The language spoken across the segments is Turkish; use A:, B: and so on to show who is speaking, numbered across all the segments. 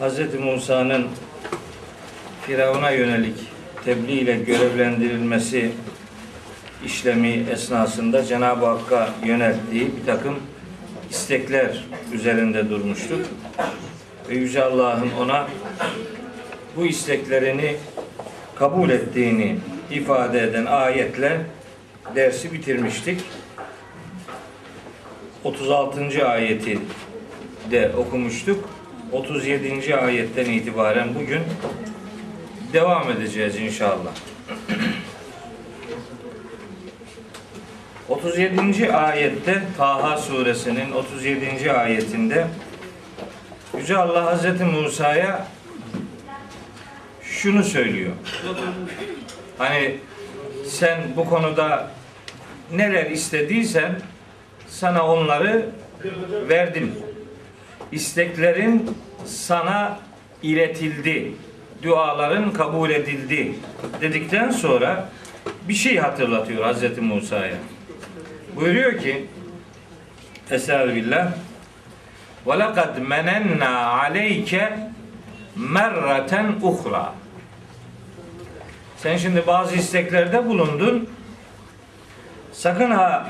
A: Hz. Musa'nın Firavun'a yönelik tebliğ ile görevlendirilmesi işlemi esnasında Cenab-ı Hakk'a yönelttiği bir takım istekler üzerinde durmuştuk. Ve Yüce Allah'ın ona bu isteklerini kabul ettiğini ifade eden ayetle dersi bitirmiştik. 36. ayeti de okumuştuk. 37. ayetten itibaren bugün devam edeceğiz inşallah. 37. ayette Taha suresinin 37. ayetinde Yüce Allah Hazreti Musa'ya şunu söylüyor. Hani sen bu konuda neler istediysen sana onları verdim. İsteklerin sana iletildi. Duaların kabul edildi dedikten sonra bir şey hatırlatıyor Hazreti Musa'ya. Buyuruyor ki Estağfirullah ve lekad menenna aleyke merraten uhra sen şimdi bazı isteklerde bulundun. Sakın ha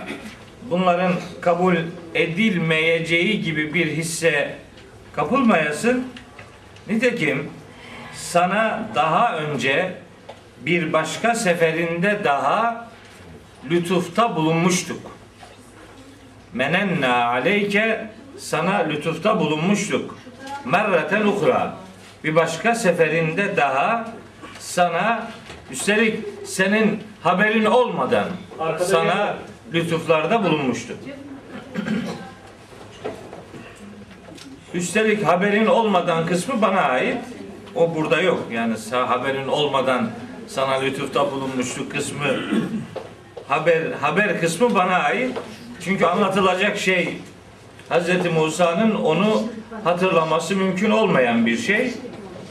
A: bunların kabul edilmeyeceği gibi bir hisse kapılmayasın. Nitekim sana daha önce bir başka seferinde daha lütufta bulunmuştuk. Menenna aleyke sana lütufta bulunmuştuk. Merreten ukra. Bir başka seferinde daha sana üstelik senin haberin olmadan
B: Arkada
A: sana. Lütuflarda bulunmuştuk. Üstelik haberin olmadan kısmı bana ait. O burada yok. Yani haberin olmadan sana lütufta bulunmuşluk kısmı haber haber kısmı bana ait. Çünkü anlatılacak şey Hz. Musa'nın onu hatırlaması mümkün olmayan bir şey.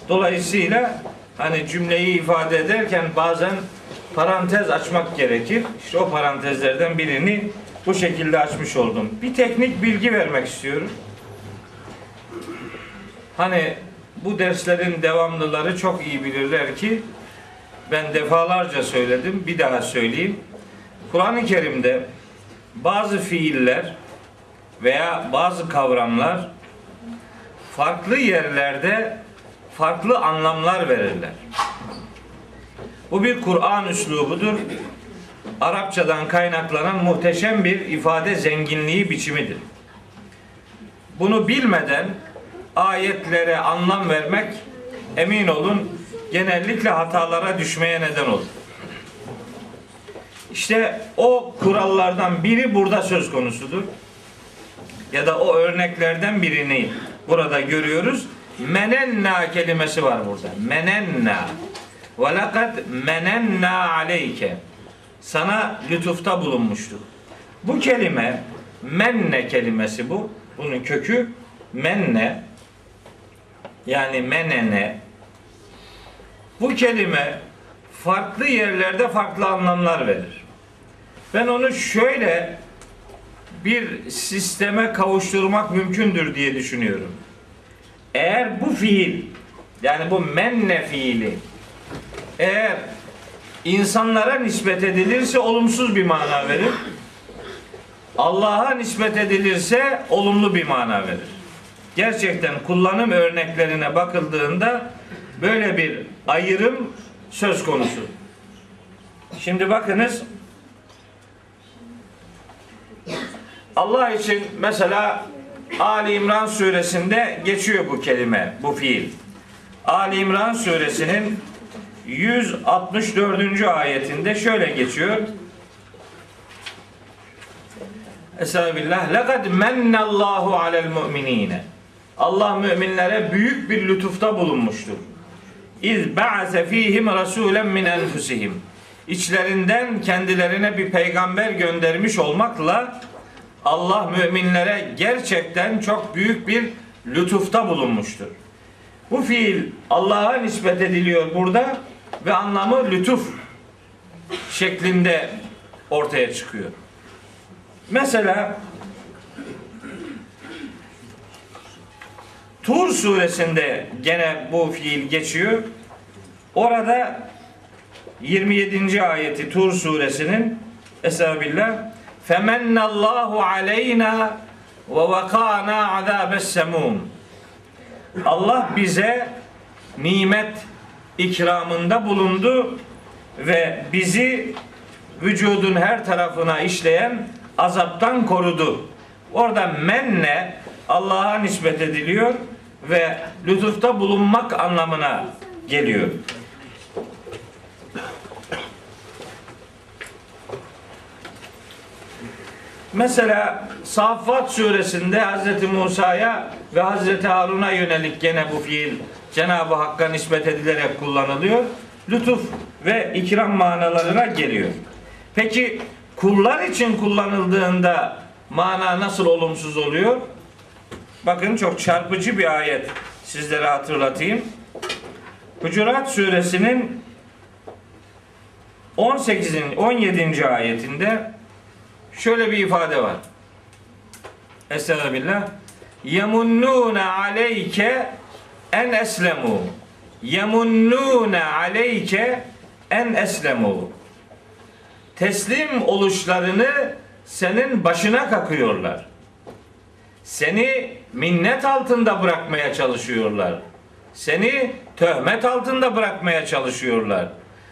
A: Dolayısıyla hani cümleyi ifade ederken bazen parantez açmak gerekir. İşte o parantezlerden birini bu şekilde açmış oldum. Bir teknik bilgi vermek istiyorum. Hani bu derslerin devamlıları çok iyi bilirler ki ben defalarca söyledim, bir daha söyleyeyim. Kur'an-ı Kerim'de bazı fiiller veya bazı kavramlar farklı yerlerde farklı anlamlar verirler. Bu bir Kur'an üslubudur. Arapçadan kaynaklanan muhteşem bir ifade zenginliği biçimidir. Bunu bilmeden ayetlere anlam vermek emin olun genellikle hatalara düşmeye neden olur. İşte o kurallardan biri burada söz konusudur. Ya da o örneklerden birini burada görüyoruz. Menenna kelimesi var burada. Menenna. Ve lekad menenna aleyke. Sana lütufta bulunmuştuk. Bu kelime menne kelimesi bu. Bunun kökü menne yani menene bu kelime farklı yerlerde farklı anlamlar verir. Ben onu şöyle bir sisteme kavuşturmak mümkündür diye düşünüyorum. Eğer bu fiil yani bu menne fiili eğer insanlara nispet edilirse olumsuz bir mana verir. Allah'a nispet edilirse olumlu bir mana verir. Gerçekten kullanım örneklerine bakıldığında böyle bir ayrım söz konusu. Şimdi bakınız Allah için mesela Ali İmran suresinde geçiyor bu kelime, bu fiil. Ali İmran suresinin 164. ayetinde şöyle geçiyor. Estağfirullah. Lekad mennallahu alel mu'minine. Allah müminlere büyük bir lütufta bulunmuştur. İz ba'ase fihim rasulen min enfusihim. İçlerinden kendilerine bir peygamber göndermiş olmakla Allah müminlere gerçekten çok büyük bir lütufta bulunmuştur. Bu fiil Allah'a nispet ediliyor burada ve anlamı lütuf şeklinde ortaya çıkıyor. Mesela Tur suresinde gene bu fiil geçiyor. Orada 27. ayeti Tur suresinin Estağfirullah. Femennallahu aleyna ve vakana azabes semum. Allah bize nimet ikramında bulundu ve bizi vücudun her tarafına işleyen azaptan korudu. Orada menne Allah'a nispet ediliyor ve lütufta bulunmak anlamına geliyor. Mesela Saffat suresinde Hz. Musa'ya ve Hz. Harun'a yönelik gene bu fiil Cenab-ı Hakk'a nispet edilerek kullanılıyor. Lütuf ve ikram manalarına geliyor. Peki kullar için kullanıldığında mana nasıl olumsuz oluyor? Bakın çok çarpıcı bir ayet sizlere hatırlatayım. Hucurat suresinin 18'in 17. ayetinde şöyle bir ifade var. Estağfirullah. Yemunnune aleyke en eslemu. Yemunnune aleyke en eslemu. Teslim oluşlarını senin başına kakıyorlar. Seni minnet altında bırakmaya çalışıyorlar. Seni töhmet altında bırakmaya çalışıyorlar.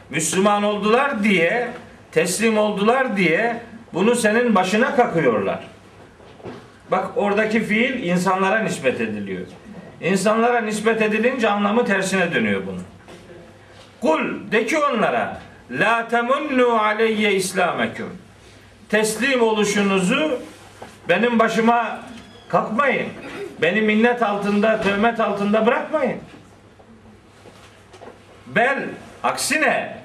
A: Müslüman oldular diye, teslim oldular diye bunu senin başına kakıyorlar. Bak oradaki fiil insanlara nispet ediliyor. İnsanlara nispet edilince anlamı tersine dönüyor bunun. Kul de ki onlara la temunnu aleyye islameküm. Teslim oluşunuzu benim başıma kalkmayın. Beni minnet altında, töhmet altında bırakmayın. Bel aksine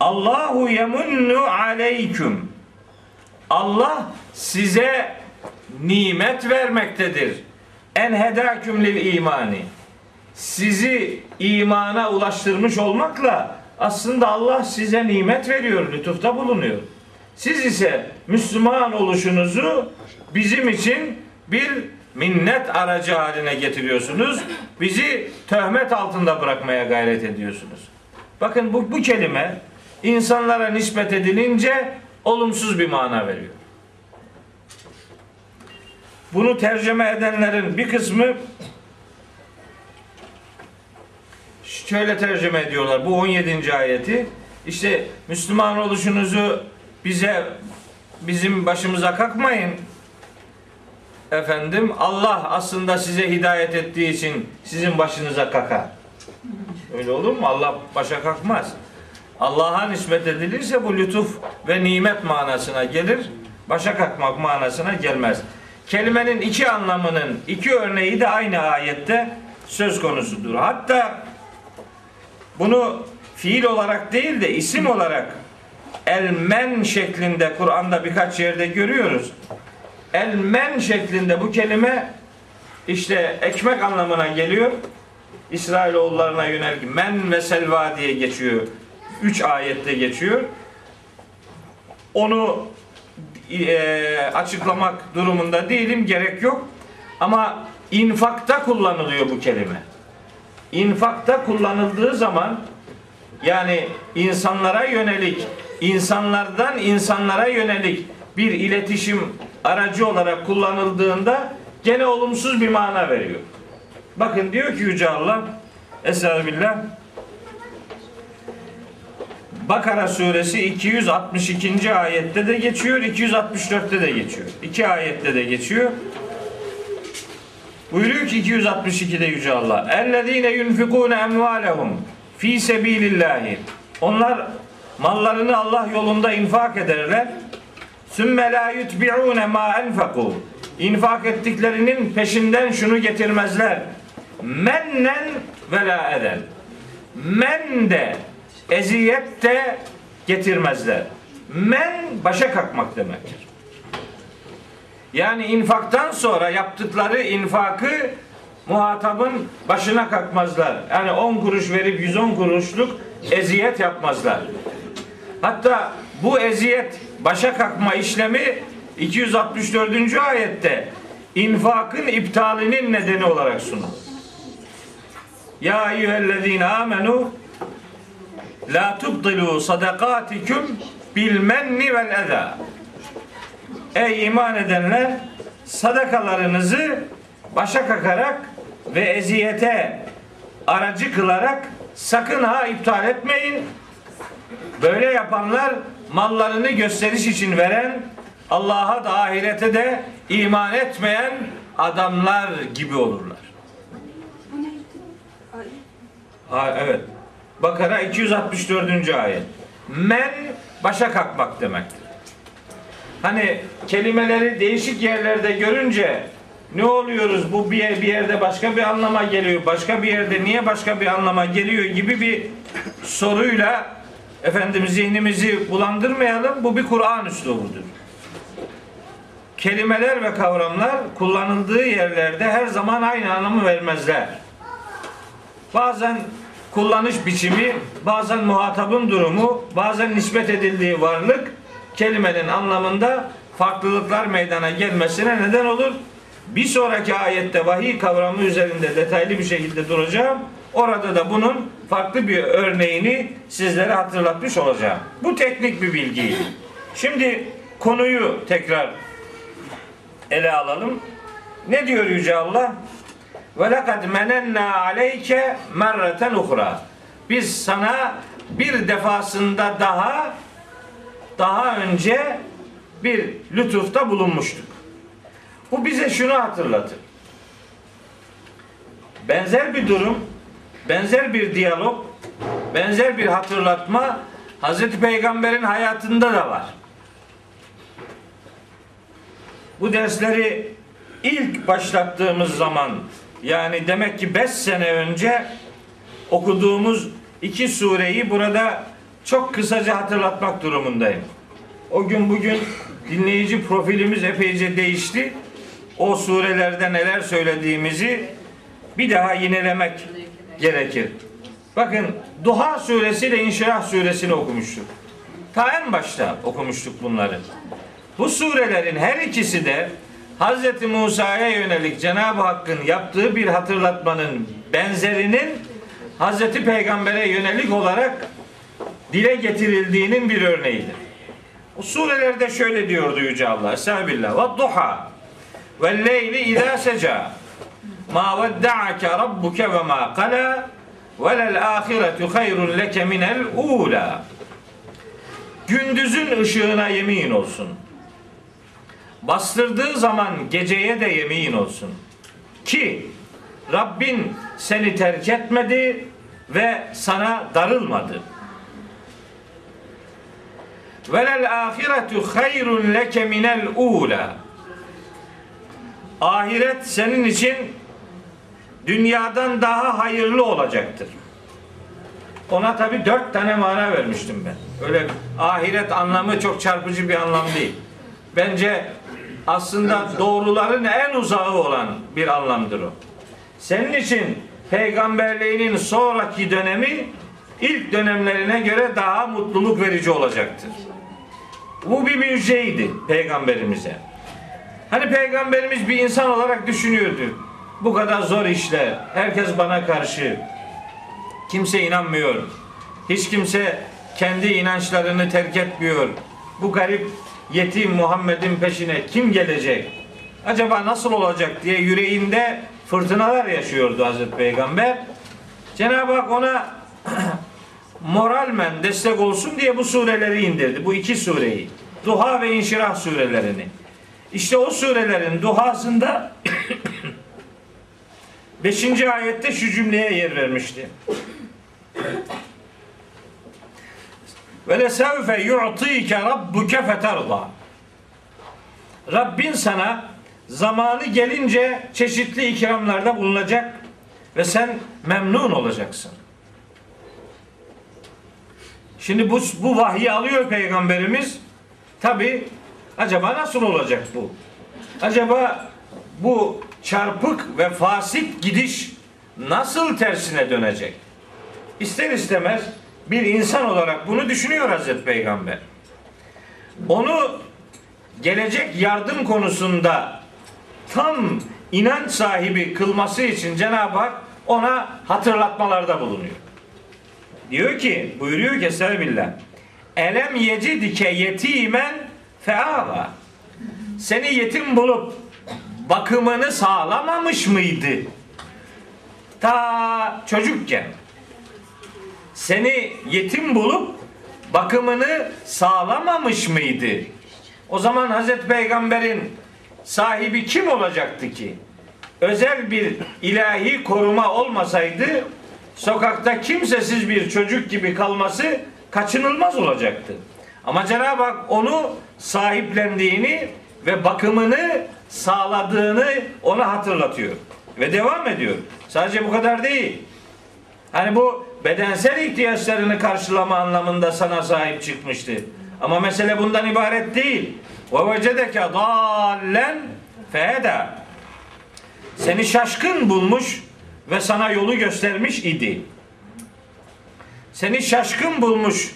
A: Allahu yemunnu aleyküm. Allah size nimet vermektedir. En hedaküm lil imani. Sizi imana ulaştırmış olmakla aslında Allah size nimet veriyor, lütufta bulunuyor. Siz ise Müslüman oluşunuzu bizim için bir minnet aracı haline getiriyorsunuz. Bizi töhmet altında bırakmaya gayret ediyorsunuz. Bakın bu, bu kelime insanlara nispet edilince olumsuz bir mana veriyor. Bunu tercüme edenlerin bir kısmı şöyle tercüme ediyorlar bu 17. ayeti. İşte Müslüman oluşunuzu bize bizim başımıza kalkmayın. Efendim Allah aslında size hidayet ettiği için sizin başınıza kakar. Öyle olur mu? Allah başa kalkmaz. Allah'a nispet edilirse bu lütuf ve nimet manasına gelir. Başa kalkmak manasına gelmez. Kelimenin iki anlamının iki örneği de aynı ayette söz konusudur. Hatta bunu fiil olarak değil de isim olarak elmen şeklinde Kur'an'da birkaç yerde görüyoruz. Elmen şeklinde bu kelime işte ekmek anlamına geliyor. İsrailoğullarına yönelik men ve selva diye geçiyor. Üç ayette geçiyor. Onu e, açıklamak durumunda değilim. Gerek yok. Ama infakta kullanılıyor bu kelime. İnfakta kullanıldığı zaman yani insanlara yönelik, insanlardan insanlara yönelik bir iletişim aracı olarak kullanıldığında gene olumsuz bir mana veriyor. Bakın diyor ki Yüce Allah Estağfirullah Bakara suresi 262. ayette de geçiyor, 264'te de geçiyor. İki ayette de geçiyor. Buyuruyor ki 262'de Yüce Allah. Ellezine yunfikune emvalehum fi sebilillahi. Onlar mallarını Allah yolunda infak ederler. Sümme la yutbi'une ma enfaku. İnfak ettiklerinin peşinden şunu getirmezler. Mennen ve la eden. Men de eziyet de getirmezler. Men başa kalkmak demektir. Yani infaktan sonra yaptıkları infakı muhatabın başına kalkmazlar. Yani 10 kuruş verip 110 kuruşluk eziyet yapmazlar. Hatta bu eziyet başa kalkma işlemi 264. ayette infakın iptalinin nedeni olarak sunun. Ya eyyühellezine amenu la tubdilu sadakatikum bil menni vel eza. Ey iman edenler sadakalarınızı başa kakarak ve eziyete aracı kılarak sakın ha iptal etmeyin. Böyle yapanlar mallarını gösteriş için veren Allah'a da ahirete de iman etmeyen adamlar gibi olurlar. Ha, evet. Bakara 264. ayet. Men başa kalkmak demektir. Hani kelimeleri değişik yerlerde görünce ne oluyoruz bu bir, bir yerde başka bir anlama geliyor başka bir yerde niye başka bir anlama geliyor gibi bir soruyla efendim zihnimizi bulandırmayalım bu bir Kur'an üslubudur. Kelimeler ve kavramlar kullanıldığı yerlerde her zaman aynı anlamı vermezler. Bazen kullanış biçimi, bazen muhatabın durumu, bazen nispet edildiği varlık kelimenin anlamında farklılıklar meydana gelmesine neden olur. Bir sonraki ayette vahiy kavramı üzerinde detaylı bir şekilde duracağım. Orada da bunun farklı bir örneğini sizlere hatırlatmış olacağım. Bu teknik bir bilgiydi. Şimdi konuyu tekrar ele alalım. Ne diyor Yüce Allah? Ve lekad menenna aleyke merreten uhra. Biz sana bir defasında daha daha önce bir lütufta bulunmuştuk. Bu bize şunu hatırlatır. Benzer bir durum, benzer bir diyalog, benzer bir hatırlatma Hazreti Peygamber'in hayatında da var. Bu dersleri ilk başlattığımız zaman yani demek ki 5 sene önce okuduğumuz iki sureyi burada çok kısaca hatırlatmak durumundayım. O gün bugün dinleyici profilimiz epeyce değişti. O surelerde neler söylediğimizi bir daha yinelemek gerekir. Bakın Duha suresi ile İnşirah suresini okumuştuk. Ta en başta okumuştuk bunları. Bu surelerin her ikisi de Hz. Musa'ya yönelik Cenab-ı Hakk'ın yaptığı bir hatırlatmanın benzerinin Hz. Peygamber'e yönelik olarak dile getirildiğinin bir örneğidir. O surelerde şöyle diyordu Yüce Allah. Estağfirullah. Ve duha ve leyli izâ seca ma vedda'ake rabbuke ve ma kala ve lel ahiretu hayrun leke minel ula gündüzün ışığına yemin olsun. Bastırdığı zaman geceye de yemin olsun. Ki Rabbin seni terk etmedi ve sana darılmadı. Velel ahiretu hayrun leke minel ula. Ahiret senin için dünyadan daha hayırlı olacaktır. Ona tabi dört tane mana vermiştim ben. Öyle ahiret anlamı çok çarpıcı bir anlam değil. Bence aslında doğruların en uzağı olan bir anlamdır o. Senin için peygamberliğinin sonraki dönemi ilk dönemlerine göre daha mutluluk verici olacaktır. Bu bir müjdeydi peygamberimize. Hani peygamberimiz bir insan olarak düşünüyordu. Bu kadar zor işler, herkes bana karşı, kimse inanmıyor. Hiç kimse kendi inançlarını terk etmiyor. Bu garip yetim Muhammed'in peşine kim gelecek? Acaba nasıl olacak diye yüreğinde fırtınalar yaşıyordu Hazreti Peygamber. Cenab-ı Hak ona moralmen destek olsun diye bu sureleri indirdi. Bu iki sureyi. Duha ve İnşirah surelerini. İşte o surelerin duhasında 5. ayette şu cümleye yer vermişti. Ve lesevfe yu'tike rabbuke feterda. Rabbin sana zamanı gelince çeşitli ikramlarda bulunacak ve sen memnun olacaksın. Şimdi bu, bu vahyi alıyor peygamberimiz. Tabi acaba nasıl olacak bu? Acaba bu çarpık ve fasit gidiş nasıl tersine dönecek? İster istemez bir insan olarak bunu düşünüyor Hazreti Peygamber. Onu gelecek yardım konusunda tam inanç sahibi kılması için Cenab-ı Hak ona hatırlatmalarda bulunuyor. Diyor ki, buyuruyor ki Estağfirullah. Elem yecidike yetimen feava. Seni yetim bulup bakımını sağlamamış mıydı? Ta çocukken. Seni yetim bulup bakımını sağlamamış mıydı? O zaman Hazreti Peygamber'in sahibi kim olacaktı ki? Özel bir ilahi koruma olmasaydı sokakta kimsesiz bir çocuk gibi kalması kaçınılmaz olacaktı. Ama Cenab-ı Hak onu sahiplendiğini ve bakımını sağladığını ona hatırlatıyor. Ve devam ediyor. Sadece bu kadar değil. Hani bu bedensel ihtiyaçlarını karşılama anlamında sana sahip çıkmıştı. Ama mesele bundan ibaret değil. Ve vecedeke dallen feheda. Seni şaşkın bulmuş ve sana yolu göstermiş idi. Seni şaşkın bulmuş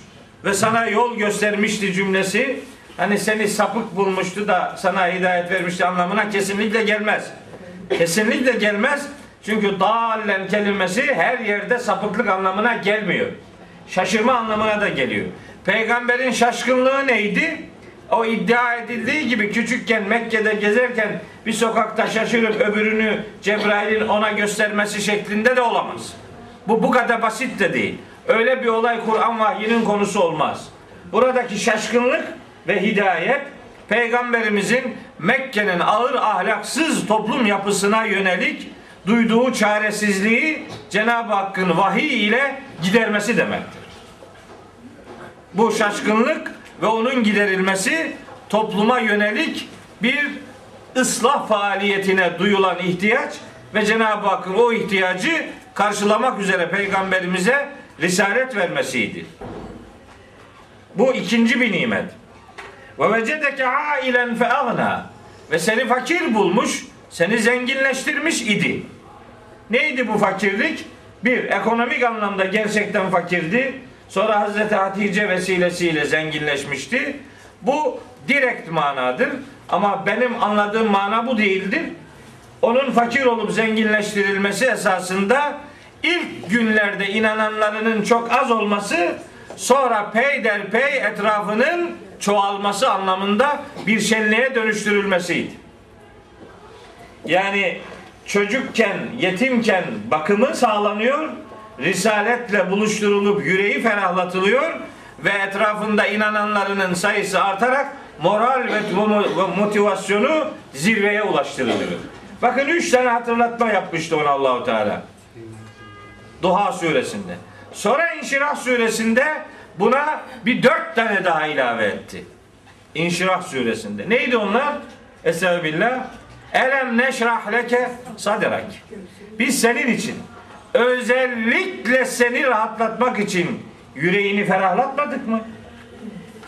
A: ve sana yol göstermişti cümlesi hani seni sapık bulmuştu da sana hidayet vermişti anlamına kesinlikle gelmez. Kesinlikle gelmez. Çünkü dallen kelimesi her yerde sapıklık anlamına gelmiyor. Şaşırma anlamına da geliyor. Peygamberin şaşkınlığı neydi? O iddia edildiği gibi küçükken Mekke'de gezerken bir sokakta şaşırıp öbürünü Cebrail'in ona göstermesi şeklinde de olamaz. Bu bu kadar basit de değil. Öyle bir olay Kur'an vahyinin konusu olmaz. Buradaki şaşkınlık ve hidayet Peygamberimizin Mekke'nin ağır ahlaksız toplum yapısına yönelik duyduğu çaresizliği Cenab-ı Hakk'ın vahiy ile gidermesi demektir. Bu şaşkınlık ve onun giderilmesi topluma yönelik bir ıslah faaliyetine duyulan ihtiyaç ve Cenab-ı Hakk'ın o ihtiyacı karşılamak üzere peygamberimize risalet vermesiydi. Bu ikinci bir nimet. Ve vecedeke ailen fe ve seni fakir bulmuş, seni zenginleştirmiş idi. Neydi bu fakirlik? Bir, ekonomik anlamda gerçekten fakirdi. Sonra Hazreti Hatice vesilesiyle zenginleşmişti. Bu direkt manadır. Ama benim anladığım mana bu değildir. Onun fakir olup zenginleştirilmesi esasında ilk günlerde inananlarının çok az olması sonra peyderpey etrafının çoğalması anlamında bir şenliğe dönüştürülmesiydi. Yani çocukken, yetimken bakımı sağlanıyor, risaletle buluşturulup yüreği ferahlatılıyor ve etrafında inananlarının sayısı artarak moral ve motivasyonu zirveye ulaştırılıyor. Bakın üç tane hatırlatma yapmıştı ona Allahu Teala. Duha suresinde. Sonra İnşirah suresinde buna bir dört tane daha ilave etti. İnşirah suresinde. Neydi onlar? Estağfirullah. Elem neşrah leke sadrak. Biz senin için özellikle seni rahatlatmak için yüreğini ferahlatmadık mı?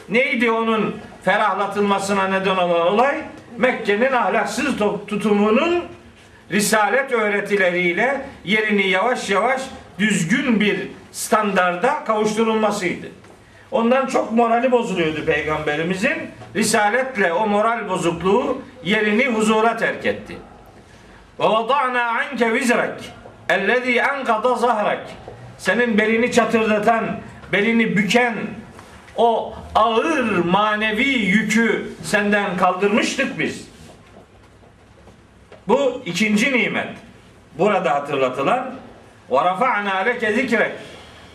A: Neydi onun ferahlatılmasına neden olan olay? Mekke'nin ahlaksız tutumunun risalet öğretileriyle yerini yavaş yavaş düzgün bir standarda kavuşturulmasıydı. Ondan çok morali bozuluyordu peygamberimizin. Risaletle o moral bozukluğu yerini huzura terk etti. Ve vada'na anke vizrak ellezî enkada zahrak senin belini çatırdatan, belini büken o ağır manevi yükü senden kaldırmıştık biz. Bu ikinci nimet. Burada hatırlatılan ve rafa'na leke zikrek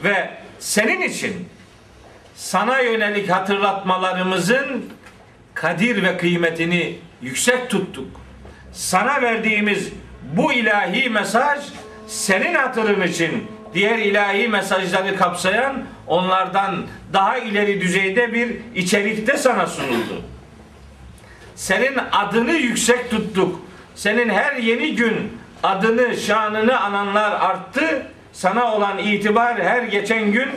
A: ve senin için sana yönelik hatırlatmalarımızın kadir ve kıymetini yüksek tuttuk. Sana verdiğimiz bu ilahi mesaj senin hatırın için diğer ilahi mesajları kapsayan onlardan daha ileri düzeyde bir içerikte sana sunuldu. Senin adını yüksek tuttuk. Senin her yeni gün adını, şanını ananlar arttı. Sana olan itibar her geçen gün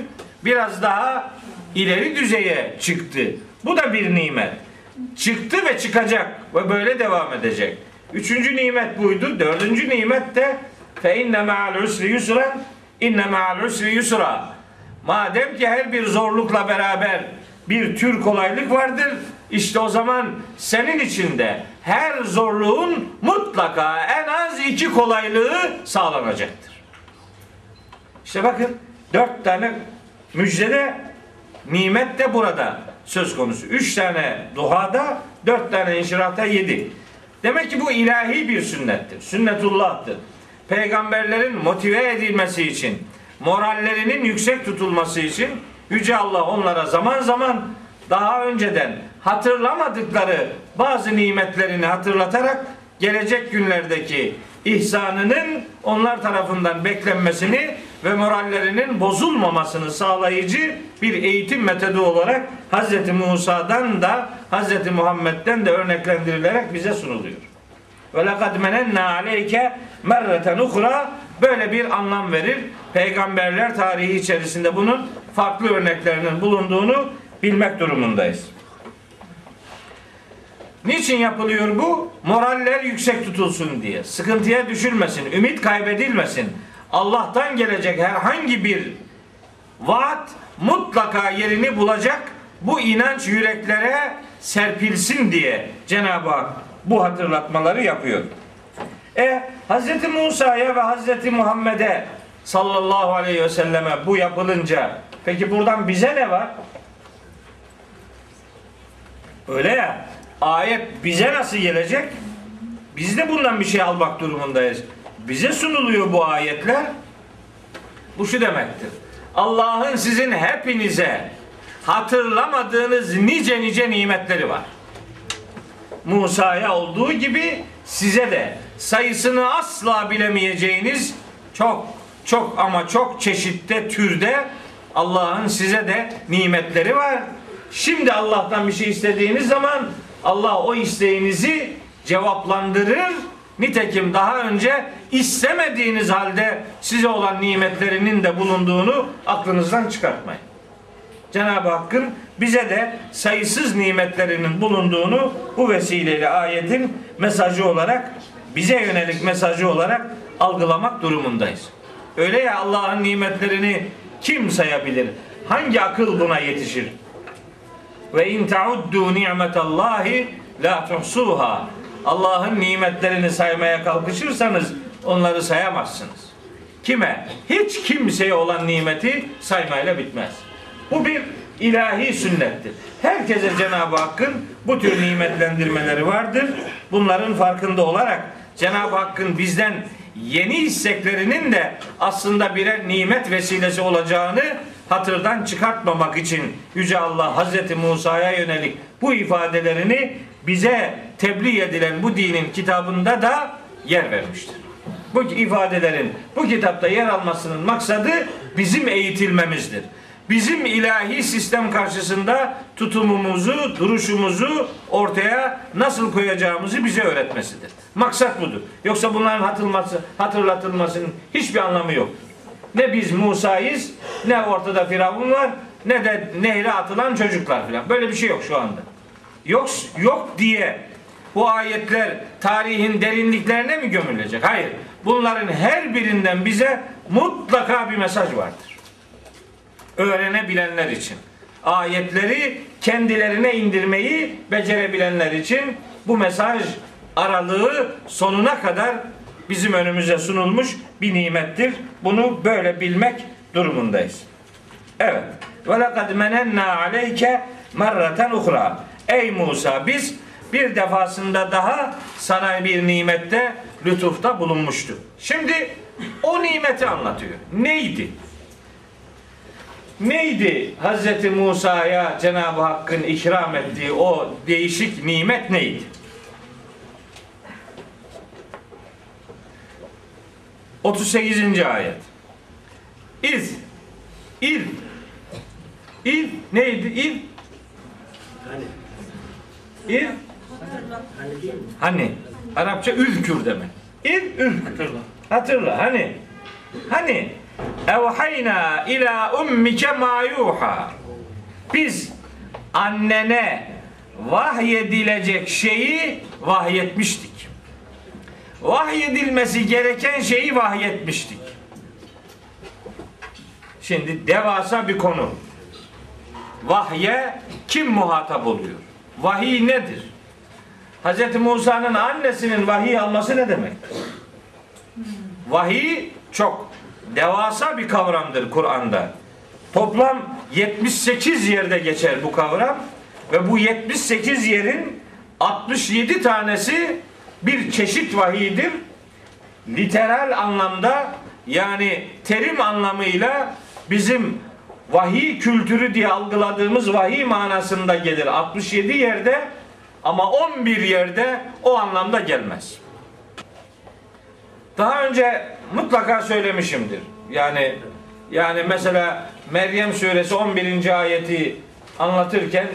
A: biraz daha ileri düzeye çıktı. Bu da bir nimet. Çıktı ve çıkacak ve böyle devam edecek. Üçüncü nimet buydu. Dördüncü nimet de fe inne ma'al usri yusra inne ma'al usri yusra. Madem ki her bir zorlukla beraber bir tür kolaylık vardır. işte o zaman senin içinde her zorluğun mutlaka en az iki kolaylığı sağlanacaktır. İşte bakın dört tane müjdede nimet de burada söz konusu. Üç tane duhada, dört tane inşirahta yedi. Demek ki bu ilahi bir sünnettir. Sünnetullah'tır. Peygamberlerin motive edilmesi için, morallerinin yüksek tutulması için Yüce Allah onlara zaman zaman daha önceden hatırlamadıkları bazı nimetlerini hatırlatarak gelecek günlerdeki ihsanının onlar tarafından beklenmesini ve morallerinin bozulmamasını sağlayıcı bir eğitim metodu olarak Hz. Musa'dan da Hz. Muhammed'den de örneklendirilerek bize sunuluyor. Ve lekad menenna aleyke merreten uhra böyle bir anlam verir. Peygamberler tarihi içerisinde bunun farklı örneklerinin bulunduğunu bilmek durumundayız. Niçin yapılıyor bu? Moraller yüksek tutulsun diye. Sıkıntıya düşülmesin, ümit kaybedilmesin. Allah'tan gelecek herhangi bir vaat mutlaka yerini bulacak. Bu inanç yüreklere serpilsin diye Cenab-ı Hak bu hatırlatmaları yapıyor. E Hz. Musa'ya ve Hz. Muhammed'e sallallahu aleyhi ve selleme bu yapılınca peki buradan bize ne var? Öyle ya ayet bize nasıl gelecek? Biz de bundan bir şey almak durumundayız. Bize sunuluyor bu ayetler. Bu şu demektir. Allah'ın sizin hepinize hatırlamadığınız nice nice nimetleri var. Musa'ya olduğu gibi size de sayısını asla bilemeyeceğiniz çok çok ama çok çeşitte türde Allah'ın size de nimetleri var. Şimdi Allah'tan bir şey istediğiniz zaman Allah o isteğinizi cevaplandırır. Nitekim daha önce istemediğiniz halde size olan nimetlerinin de bulunduğunu aklınızdan çıkartmayın. Cenab-ı Hakk'ın bize de sayısız nimetlerinin bulunduğunu bu vesileyle ayetin mesajı olarak bize yönelik mesajı olarak algılamak durumundayız. Öyle ya Allah'ın nimetlerini kim sayabilir? Hangi akıl buna yetişir? Ve in tauddu ni'metallahi la tuhsuha. Allah'ın nimetlerini saymaya kalkışırsanız onları sayamazsınız. Kime? Hiç kimseye olan nimeti saymayla bitmez. Bu bir ilahi sünnettir. Herkese Cenab-ı Hakk'ın bu tür nimetlendirmeleri vardır. Bunların farkında olarak Cenab-ı Hakk'ın bizden yeni isteklerinin de aslında birer nimet vesilesi olacağını hatırdan çıkartmamak için Yüce Allah Hazreti Musa'ya yönelik bu ifadelerini bize tebliğ edilen bu dinin kitabında da yer vermiştir. Bu ifadelerin bu kitapta yer almasının maksadı bizim eğitilmemizdir. Bizim ilahi sistem karşısında tutumumuzu, duruşumuzu ortaya nasıl koyacağımızı bize öğretmesidir. Maksat budur. Yoksa bunların hatırlatılması, hatırlatılmasının hiçbir anlamı yok. Ne biz Musa'yız, ne ortada Firavun var, ne de nehre atılan çocuklar falan. Böyle bir şey yok şu anda. Yok, yok diye bu ayetler tarihin derinliklerine mi gömülecek? Hayır. Bunların her birinden bize mutlaka bir mesaj vardır. Öğrenebilenler için. Ayetleri kendilerine indirmeyi becerebilenler için bu mesaj aralığı sonuna kadar bizim önümüze sunulmuş bir nimettir. Bunu böyle bilmek durumundayız. Evet. Ve lekad menenna aleyke merraten uhra. Ey Musa biz bir defasında daha sana bir nimette lütufta bulunmuştu. Şimdi o nimeti anlatıyor. Neydi? Neydi Hazreti Musa'ya Cenab-ı Hakk'ın ikram ettiği o değişik nimet neydi? Otuz sekizinci ayet. İz. İl. İl neydi? İl. İl. Hani. Arapça ülkür demek. İl ülkür. Hatırla. Hani. Hani. Evhayna ila ummike ma yuha. Biz annene vahyedilecek şeyi vahyetmiştik. Vahyedilmesi gereken şeyi vahyetmiştik. Şimdi devasa bir konu. Vahye kim muhatap oluyor? Vahiy nedir? Hz. Musa'nın annesinin vahiy alması ne demek? Vahiy çok devasa bir kavramdır Kur'an'da. Toplam 78 yerde geçer bu kavram ve bu 78 yerin 67 tanesi bir çeşit vahiydir. Literal anlamda yani terim anlamıyla bizim vahiy kültürü diye algıladığımız vahiy manasında gelir. 67 yerde ama 11 yerde o anlamda gelmez. Daha önce mutlaka söylemişimdir. Yani yani mesela Meryem suresi 11. ayeti anlatırken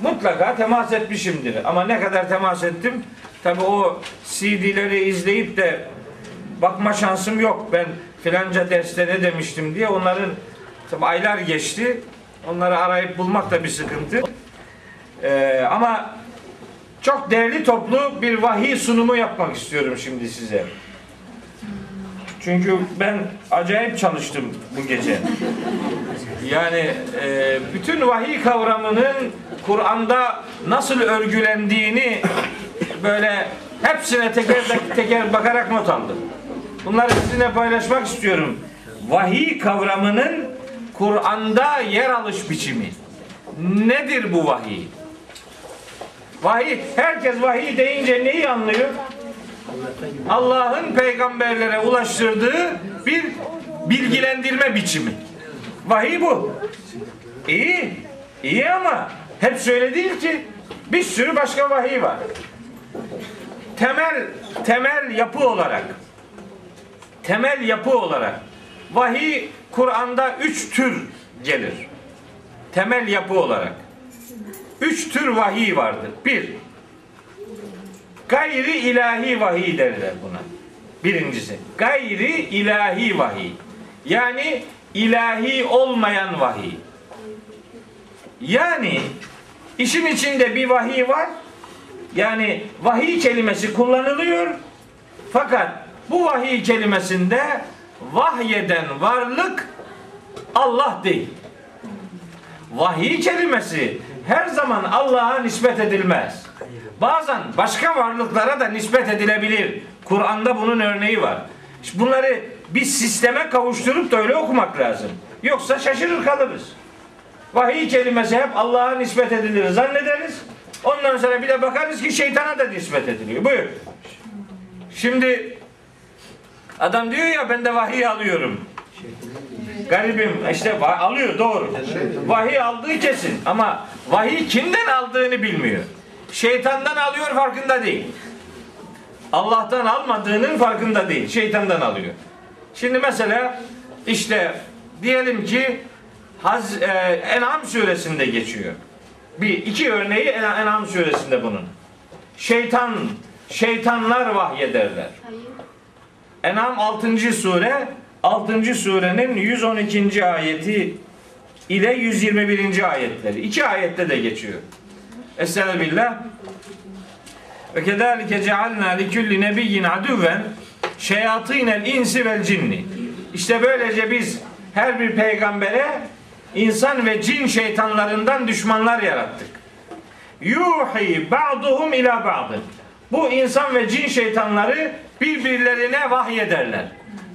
A: mutlaka temas etmişimdir. Ama ne kadar temas ettim? Tabi o CD'leri izleyip de bakma şansım yok. Ben filanca derste ne demiştim diye onların tabi aylar geçti. Onları arayıp bulmak da bir sıkıntı. Ee, ama çok değerli toplu bir vahiy sunumu yapmak istiyorum şimdi size. Çünkü ben acayip çalıştım bu gece. Yani e, bütün vahiy kavramının Kur'an'da nasıl örgülendiğini böyle hepsine teker teker bakarak not aldım. Bunları sizinle paylaşmak istiyorum. Vahiy kavramının Kur'an'da yer alış biçimi. Nedir bu vahiy? Vahiy, herkes vahiy deyince neyi anlıyor? Allah'ın peygamberlere ulaştırdığı bir bilgilendirme biçimi. Vahiy bu. İyi, iyi ama hep öyle değil ki. Bir sürü başka vahiy var. Temel temel yapı olarak temel yapı olarak vahiy Kur'an'da üç tür gelir. Temel yapı olarak. Üç tür vahiy vardır. Bir, gayri ilahi vahiy derler buna. Birincisi, gayri ilahi vahiy. Yani ilahi olmayan vahiy. Yani işin içinde bir vahiy var. Yani vahiy kelimesi kullanılıyor. Fakat bu vahiy kelimesinde vahyeden varlık Allah değil. Vahiy kelimesi her zaman Allah'a nispet edilmez. Bazen başka varlıklara da nispet edilebilir. Kur'an'da bunun örneği var. İşte bunları bir sisteme kavuşturup da öyle okumak lazım. Yoksa şaşırır kalırız. Vahiy kelimesi hep Allah'a nispet edilir zannederiz. Ondan sonra bir de bakarız ki şeytana da nispet ediliyor. Buyur. Şimdi adam diyor ya ben de vahiy alıyorum. Garibim işte alıyor doğru. Vahiy aldığı kesin ama vahiy kimden aldığını bilmiyor. Şeytandan alıyor farkında değil. Allah'tan almadığının farkında değil. Şeytandan alıyor. Şimdi mesela işte diyelim ki Haz, e, En'am suresinde geçiyor. Bir iki örneği En- En'am suresinde bunun. Şeytan şeytanlar vahyederler. En'am 6. sure 6. surenin 112. ayeti ile 121. ayetleri. İki ayette de geçiyor. Estağfirullah. Ve kezalike cealna li kulli nebiyyin aduven şeyatinel insi vel cinni. İşte böylece biz her bir peygambere insan ve cin şeytanlarından düşmanlar yarattık. Yuhi ba'duhum ila ba'dın. Bu insan ve cin şeytanları birbirlerine vahyederler.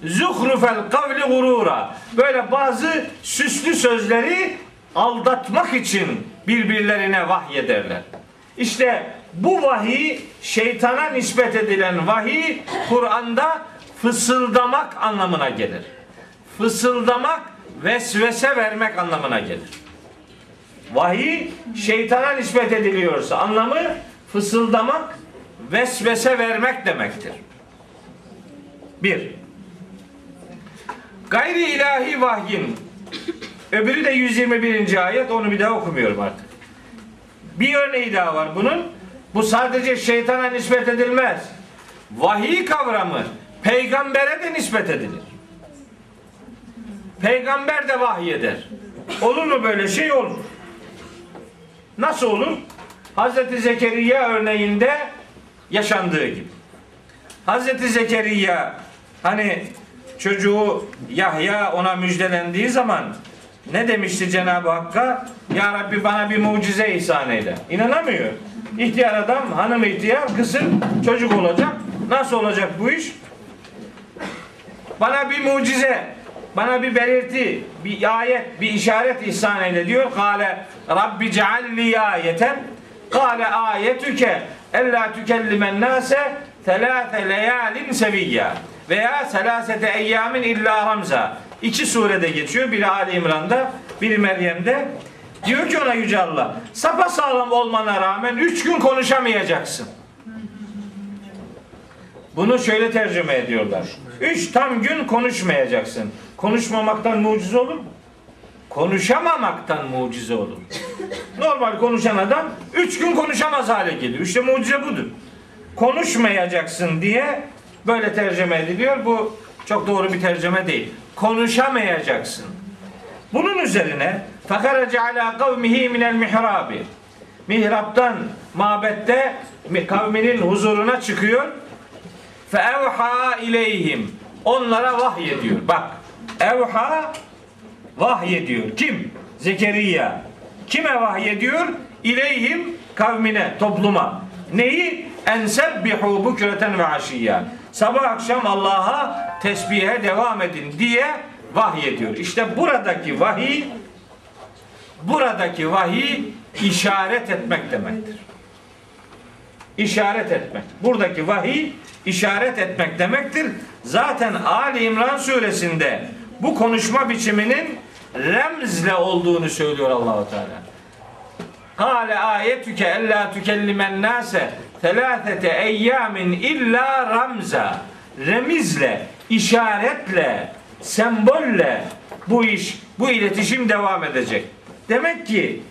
A: Zuhrufel kavli gurura. Böyle bazı süslü sözleri aldatmak için birbirlerine vahyederler. İşte bu vahiy şeytana nispet edilen vahiy Kur'an'da fısıldamak anlamına gelir. Fısıldamak vesvese vermek anlamına gelir. Vahiy şeytana nispet ediliyorsa anlamı fısıldamak, vesvese vermek demektir. Bir. Gayri ilahi vahyin öbürü de 121. ayet onu bir daha okumuyorum artık. Bir örneği daha var bunun. Bu sadece şeytana nispet edilmez. Vahiy kavramı peygambere de nispet edilir. Peygamber de vahyeder. Olur mu böyle şey olur. Nasıl olur? Hazreti Zekeriya örneğinde yaşandığı gibi. Hazreti Zekeriya hani çocuğu Yahya ona müjdelendiği zaman ne demişti Cenab-ı Hakk'a? Ya Rabbi bana bir mucize ihsan eyle. İnanamıyor. İhtiyar adam, hanım ihtiyar, kızın çocuk olacak. Nasıl olacak bu iş? Bana bir mucize, bana bir belirti, bir ayet, bir işaret ihsan eyle diyor. Kale Rabbi cealli ayeten. Kale ayetüke ella tükellimen nase telâfe leyalin seviyya veya selasete eyyamin illa ramza. İki surede geçiyor. Biri Ali İmran'da, biri Meryem'de. Diyor ki ona Yüce Allah, sapa sağlam olmana rağmen üç gün konuşamayacaksın. Bunu şöyle tercüme ediyorlar. Üç tam gün konuşmayacaksın. Konuşmamaktan mucize olur mu? Konuşamamaktan mucize olur. Normal konuşan adam üç gün konuşamaz hale geliyor. İşte mucize budur. Konuşmayacaksın diye böyle tercüme ediliyor. Bu çok doğru bir tercüme değil. Konuşamayacaksın. Bunun üzerine fakaraca ala kavmihi minel mihrabi. Mihraptan, mabette kavminin huzuruna çıkıyor. Fe evha ileyhim. Onlara vahyediyor. Bak. Evha vahyediyor. Kim? Zekeriya. Kime vahyediyor? İleyhim kavmine, topluma. Neyi? Ensebbihu bukreten ve aşiyya. Sabah akşam Allah'a tesbihe devam edin diye vahyediyor. İşte buradaki vahiy buradaki vahiy işaret etmek demektir. İşaret etmek. Buradaki vahiy işaret etmek demektir. Zaten Ali İmran suresinde bu konuşma biçiminin remzle olduğunu söylüyor Allahu Teala. Kale ayetüke ella tükellimen nase telâfete eyyamin illa ramza. Remizle, işaretle, sembolle bu iş, bu iletişim devam edecek. Demek ki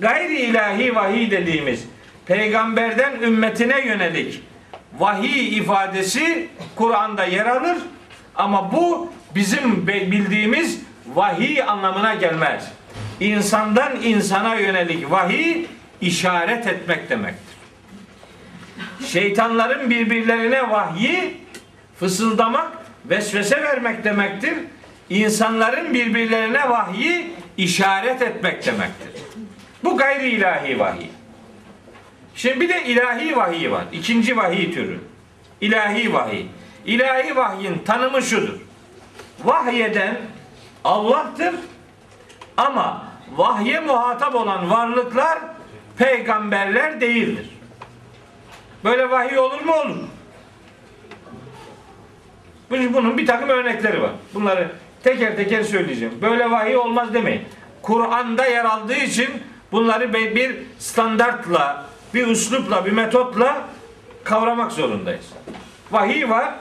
A: gayri ilahi vahiy dediğimiz peygamberden ümmetine yönelik vahiy ifadesi Kur'an'da yer alır ama bu bizim bildiğimiz vahiy anlamına gelmez. İnsandan insana yönelik vahiy işaret etmek demektir. Şeytanların birbirlerine vahyi fısıldamak, vesvese vermek demektir. İnsanların birbirlerine vahyi işaret etmek demektir. Bu gayri ilahi vahiy. Şimdi bir de ilahi vahiy var. İkinci vahiy türü. İlahi vahiy. İlahi vahyin tanımı şudur. Vahyeden Allah'tır ama vahye muhatap olan varlıklar peygamberler değildir. Böyle vahiy olur mu? Olur. Bunun bir takım örnekleri var. Bunları teker teker söyleyeceğim. Böyle vahiy olmaz demeyin. Kur'an'da yer aldığı için bunları bir standartla, bir üslupla, bir metotla kavramak zorundayız. Vahiy var.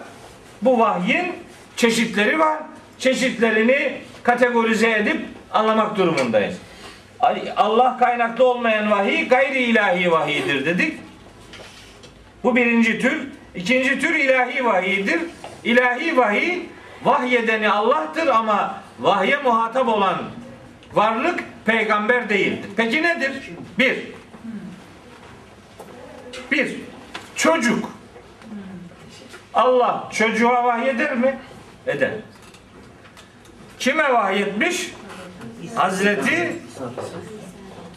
A: Bu vahyin çeşitleri var. Çeşitlerini kategorize edip anlamak durumundayız. Allah kaynaklı olmayan vahiy gayri ilahi vahiydir dedik. Bu birinci tür. İkinci tür ilahi vahiydir. İlahi vahiy vahyedeni Allah'tır ama vahye muhatap olan varlık peygamber değildir. Peki nedir? Bir. Bir. Çocuk. Allah çocuğa vahyeder mi? Eder. Kime vahyetmiş? Hazreti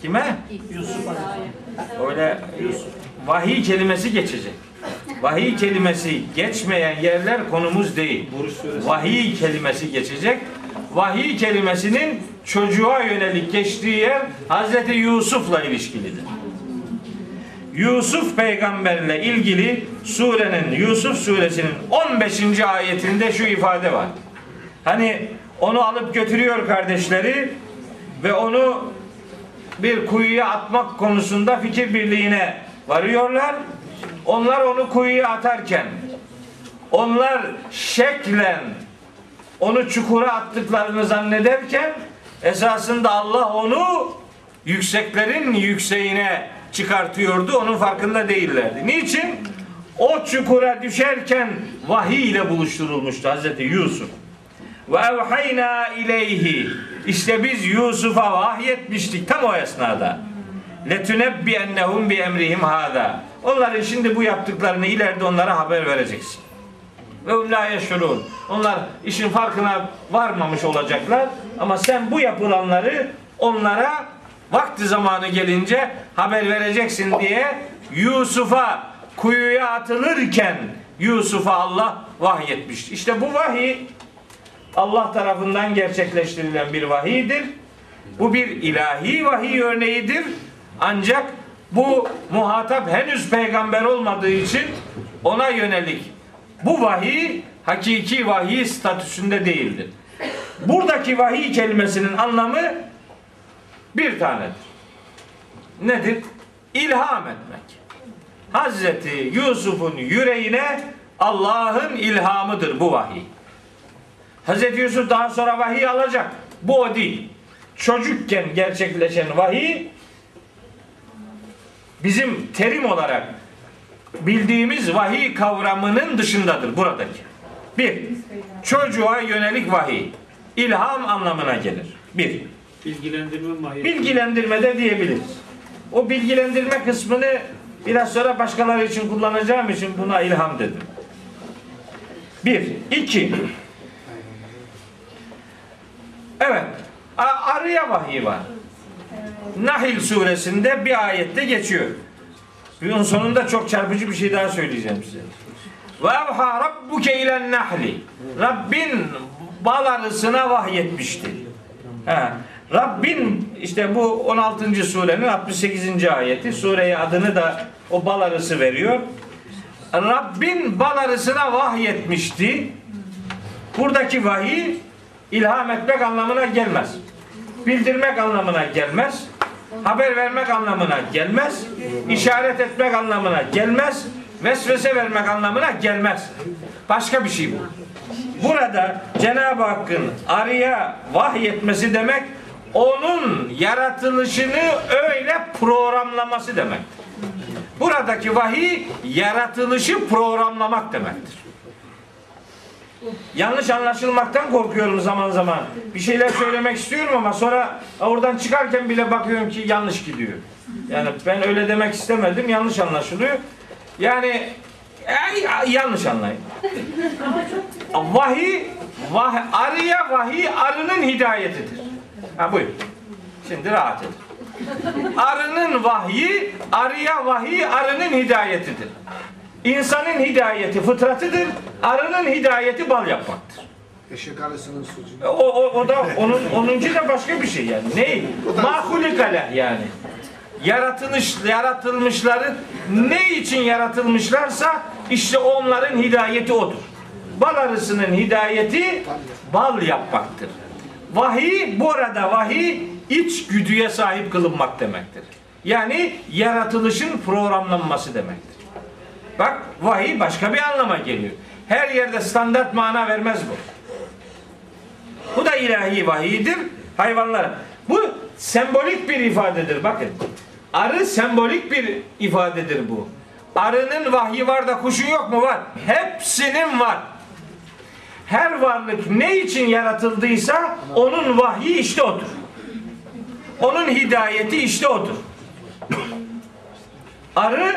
A: kime? Yusuf. Öyle vahiy kelimesi geçecek. Vahiy kelimesi geçmeyen yerler konumuz değil. Vahiy kelimesi geçecek. Vahiy kelimesinin çocuğa yönelik geçtiği yer Hazreti Yusuf'la ilişkilidir. Yusuf peygamberle ilgili surenin Yusuf suresinin 15. ayetinde şu ifade var. Hani onu alıp götürüyor kardeşleri ve onu bir kuyuya atmak konusunda fikir birliğine varıyorlar. Onlar onu kuyuya atarken onlar şeklen onu çukura attıklarını zannederken esasında Allah onu yükseklerin yükseğine çıkartıyordu. Onun farkında değillerdi. Niçin? O çukura düşerken vahiy ile buluşturulmuştu Hazreti Yusuf. Ve evhayna ileyhi. İşte biz Yusuf'a vahyetmiştik tam o esnada. Letunebbi ennehum bi emrihim hada. Onların şimdi bu yaptıklarını ileride onlara haber vereceksin. Ve la yeşurun. Onlar işin farkına varmamış olacaklar ama sen bu yapılanları onlara vakti zamanı gelince haber vereceksin diye Yusuf'a kuyuya atılırken Yusuf'a Allah vahyetmişti. İşte bu vahiy Allah tarafından gerçekleştirilen bir vahiydir. Bu bir ilahi vahiy örneğidir. Ancak bu muhatap henüz peygamber olmadığı için ona yönelik bu vahiy hakiki vahiy statüsünde değildir. Buradaki vahiy kelimesinin anlamı bir tanedir. Nedir? İlham etmek. Hazreti Yusuf'un yüreğine Allah'ın ilhamıdır bu vahiy. Hazreti Yusuf daha sonra vahiy alacak. Bu o değil. Çocukken gerçekleşen vahiy bizim terim olarak bildiğimiz vahiy kavramının dışındadır buradaki. Bir, çocuğa yönelik vahiy. İlham anlamına gelir. Bir.
B: Bilgilendirme mahiyeti.
A: Bilgilendirme de diyebiliriz. O bilgilendirme kısmını biraz sonra başkaları için kullanacağım için buna ilham dedim. Bir. iki. Evet. Arıya vahiy var. Nahil suresinde bir ayette geçiyor. Bunun sonunda çok çarpıcı bir şey daha söyleyeceğim size. Ve evha rabbuke ilen nahli. Rabbin bal arısına vahyetmişti. He. Rabbin işte bu 16. surenin 68. ayeti. Sureye adını da o bal arısı veriyor. Rabbin bal arısına vahyetmişti. Buradaki vahiy ilham etmek anlamına gelmez. Bildirmek anlamına gelmez. Haber vermek anlamına gelmez. işaret etmek anlamına gelmez. Vesvese vermek anlamına gelmez. Başka bir şey bu. Burada Cenab-ı Hakk'ın arıya vahyetmesi demek onun yaratılışını öyle programlaması demektir. Buradaki vahiy yaratılışı programlamak demektir. Yanlış anlaşılmaktan korkuyorum zaman zaman. Bir şeyler söylemek istiyorum ama sonra oradan çıkarken bile bakıyorum ki yanlış gidiyor. Yani ben öyle demek istemedim, yanlış anlaşılıyor. Yani e, yanlış anlayın. Vahiy, vah, arıya vahiy arının hidayetidir. Ha buyur. Şimdi rahat edin. Arının vahyi, arıya vahiy arının hidayetidir. İnsanın hidayeti fıtratıdır. Arının hidayeti bal yapmaktır.
C: Eşek arasının sucuğu.
A: O, o, o da onun onuncu da başka bir şey yani. Ne? Mahulikale yani. Yaratılış, yaratılmışların ne için yaratılmışlarsa işte onların hidayeti odur. Bal arısının hidayeti bal yapmaktır. Vahiy bu arada vahiy iç güdüye sahip kılınmak demektir. Yani yaratılışın programlanması demektir. Bak vahiy başka bir anlama geliyor. Her yerde standart mana vermez bu. Bu da ilahi vahiydir. Hayvanlar. Bu sembolik bir ifadedir. Bakın. Arı sembolik bir ifadedir bu. Arının vahyi var da kuşun yok mu? Var. Hepsinin var. Her varlık ne için yaratıldıysa onun vahyi işte odur. Onun hidayeti işte odur. Arı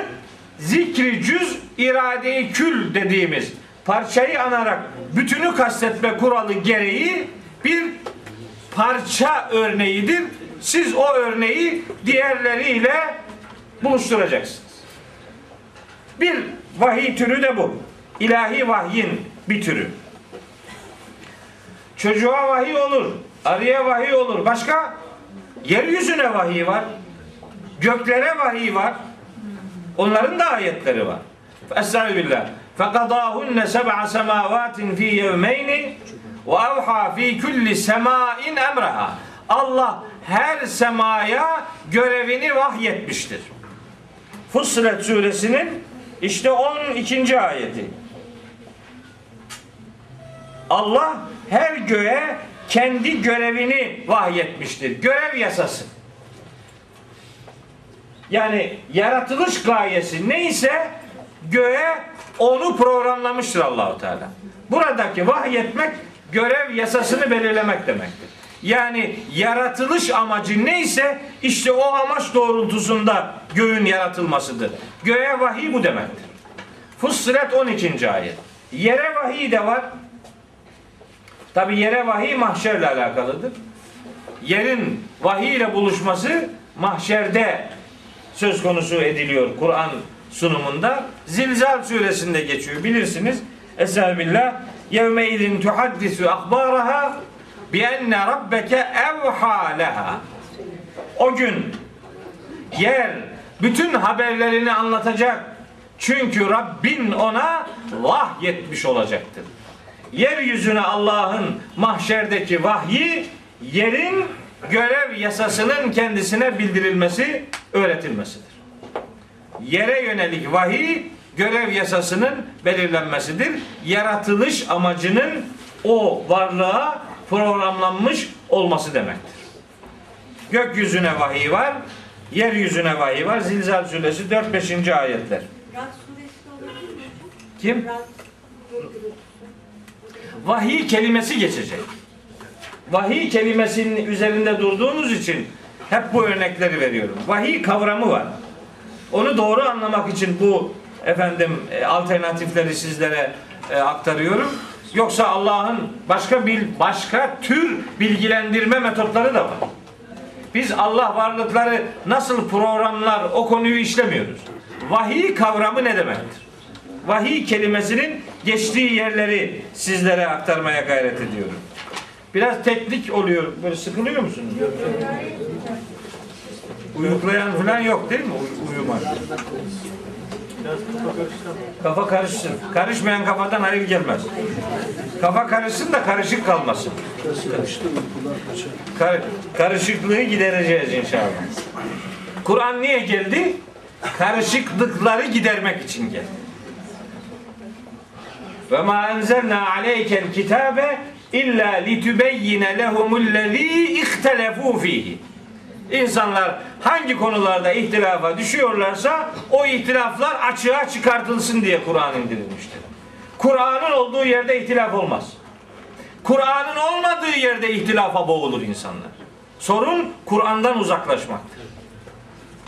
A: zikri cüz iradeyi kül dediğimiz parçayı anarak bütünü kastetme kuralı gereği bir parça örneğidir. Siz o örneği diğerleriyle buluşturacaksınız. Bir vahiy türü de bu. İlahi vahyin bir türü. Çocuğa vahiy olur. Arıya vahiy olur. Başka? Yeryüzüne vahiy var. Göklere vahiy var. Onların da ayetleri var. Estağfirullah. فَقَضَاهُنَّ سَبْعَ سَمَاوَاتٍ ف۪ي يَوْمَيْنِ وَاَوْحَى ف۪ي كُلِّ سَمَاءٍ اَمْرَهَا Allah her semaya görevini vahyetmiştir. Fussilet suresinin işte 12. ayeti. Allah her göğe kendi görevini vahyetmiştir. Görev yasası. Yani yaratılış gayesi neyse göğe onu programlamıştır Allahu Teala. Buradaki vahyetmek görev yasasını belirlemek demektir. Yani yaratılış amacı neyse işte o amaç doğrultusunda göğün yaratılmasıdır. Göğe vahiy bu demektir. Fussilet 12. ayet. Yere vahiy de var. Tabi yere vahiy mahşerle alakalıdır. Yerin vahiy ile buluşması mahşerde söz konusu ediliyor Kur'an sunumunda. Zilzal suresinde geçiyor. Bilirsiniz. Estağfirullah. Yevme idin tuhaddisu akbaraha bi enne rabbeke evha leha. O gün yer bütün haberlerini anlatacak. Çünkü Rabbin ona vahyetmiş olacaktır. Yeryüzüne Allah'ın mahşerdeki vahyi yerin görev yasasının kendisine bildirilmesi, öğretilmesidir. Yere yönelik vahiy görev yasasının belirlenmesidir. Yaratılış amacının o varlığa programlanmış olması demektir. Gökyüzüne vahiy var, yeryüzüne vahiy var. Zilzal suresi 4-5. ayetler. Kim? Vahiy kelimesi geçecek. Vahiy kelimesinin üzerinde durduğumuz için hep bu örnekleri veriyorum. Vahiy kavramı var. Onu doğru anlamak için bu efendim e, alternatifleri sizlere e, aktarıyorum. Yoksa Allah'ın başka bil, başka tür bilgilendirme metotları da var. Biz Allah varlıkları nasıl programlar o konuyu işlemiyoruz. Vahiy kavramı ne demektir? Vahiy kelimesinin geçtiği yerleri sizlere aktarmaya gayret ediyorum. Biraz teknik oluyor. Böyle sıkılıyor musunuz? Uyuklayan falan yok değil mi? Uy- uyumak. Kafa karışsın. Karışmayan kafadan hayır gelmez. Kafa karışsın da karışık kalmasın. Kar- karışıklığı gidereceğiz inşallah. Kur'an niye geldi? Karışıklıkları gidermek için geldi. Ve ma enzelna aleykel kitabe illa litübeyyine lehumullezî ihtelefu fihi. İnsanlar hangi konularda ihtilafa düşüyorlarsa o ihtilaflar açığa çıkartılsın diye Kur'an indirilmiştir. Kur'an'ın olduğu yerde ihtilaf olmaz. Kur'an'ın olmadığı yerde ihtilafa boğulur insanlar. Sorun Kur'an'dan uzaklaşmaktır.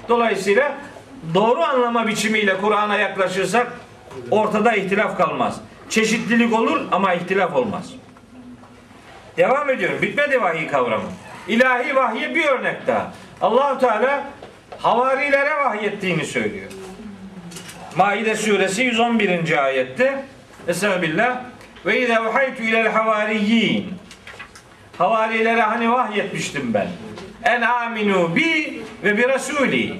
A: Dolayısıyla doğru anlama biçimiyle Kur'an'a yaklaşırsak ortada ihtilaf kalmaz. Çeşitlilik olur ama ihtilaf olmaz. Devam ediyorum. Bitmedi vahiy kavramı. İlahi vahye bir örnek daha. Allahu Teala havarilere vahyettiğini söylüyor. Maide suresi 111. ayette Estağfirullah ve izâ vahaytu ilel havariyyin Havarilere hani vahyetmiştim ben. En aminu bi ve bi rasuli.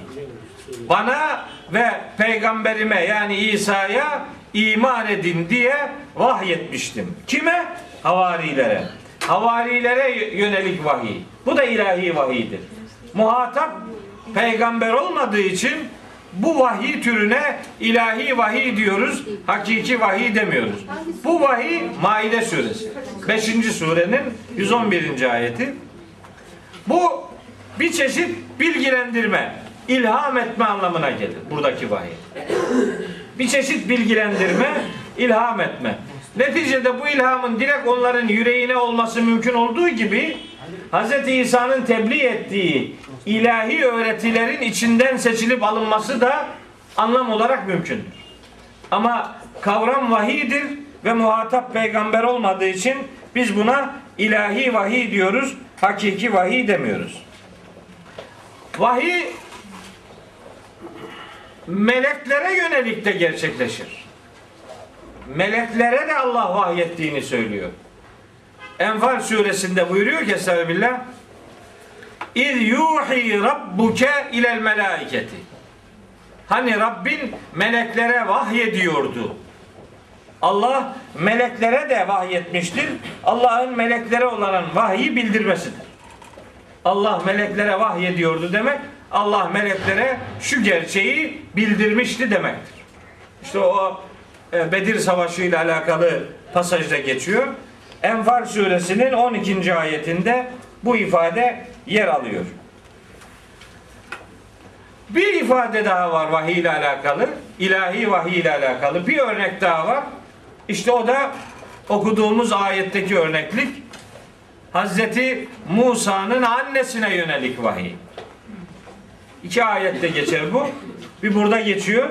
A: Bana ve peygamberime yani İsa'ya iman edin diye vahyetmiştim. Kime? Havarilere. Havarilere yönelik vahiy. Bu da ilahi vahiydir. Muhatap peygamber olmadığı için bu vahiy türüne ilahi vahiy diyoruz. Hakiki vahiy demiyoruz. Bu vahiy Maide suresi. 5. surenin 111. ayeti. Bu bir çeşit bilgilendirme, ilham etme anlamına gelir buradaki vahiy. Bir çeşit bilgilendirme, ilham etme. Neticede bu ilhamın direkt onların yüreğine olması mümkün olduğu gibi Hz. İsa'nın tebliğ ettiği ilahi öğretilerin içinden seçilip alınması da anlam olarak mümkündür. Ama kavram vahidir ve muhatap peygamber olmadığı için biz buna ilahi vahiy diyoruz, hakiki vahiy demiyoruz. Vahiy meleklere yönelik de gerçekleşir. Meleklere de Allah vahyettiğini söylüyor. Enfal suresinde buyuruyor ki Estağfirullah İz yuhi rabbuke ilel melaiketi Hani Rabbin meleklere vahyediyordu. Allah meleklere de vahyetmiştir. Allah'ın meleklere olan vahyi bildirmesidir. Allah meleklere vahyediyordu demek Allah meleklere şu gerçeği bildirmişti demektir. İşte o e, Bedir Savaşı ile alakalı pasajda geçiyor. Enfal suresinin 12. ayetinde bu ifade yer alıyor. Bir ifade daha var vahiy ile alakalı. ilahi vahiy ile alakalı. Bir örnek daha var. İşte o da okuduğumuz ayetteki örneklik. Hazreti Musa'nın annesine yönelik vahiy. İki ayette geçer bu. Bir burada geçiyor.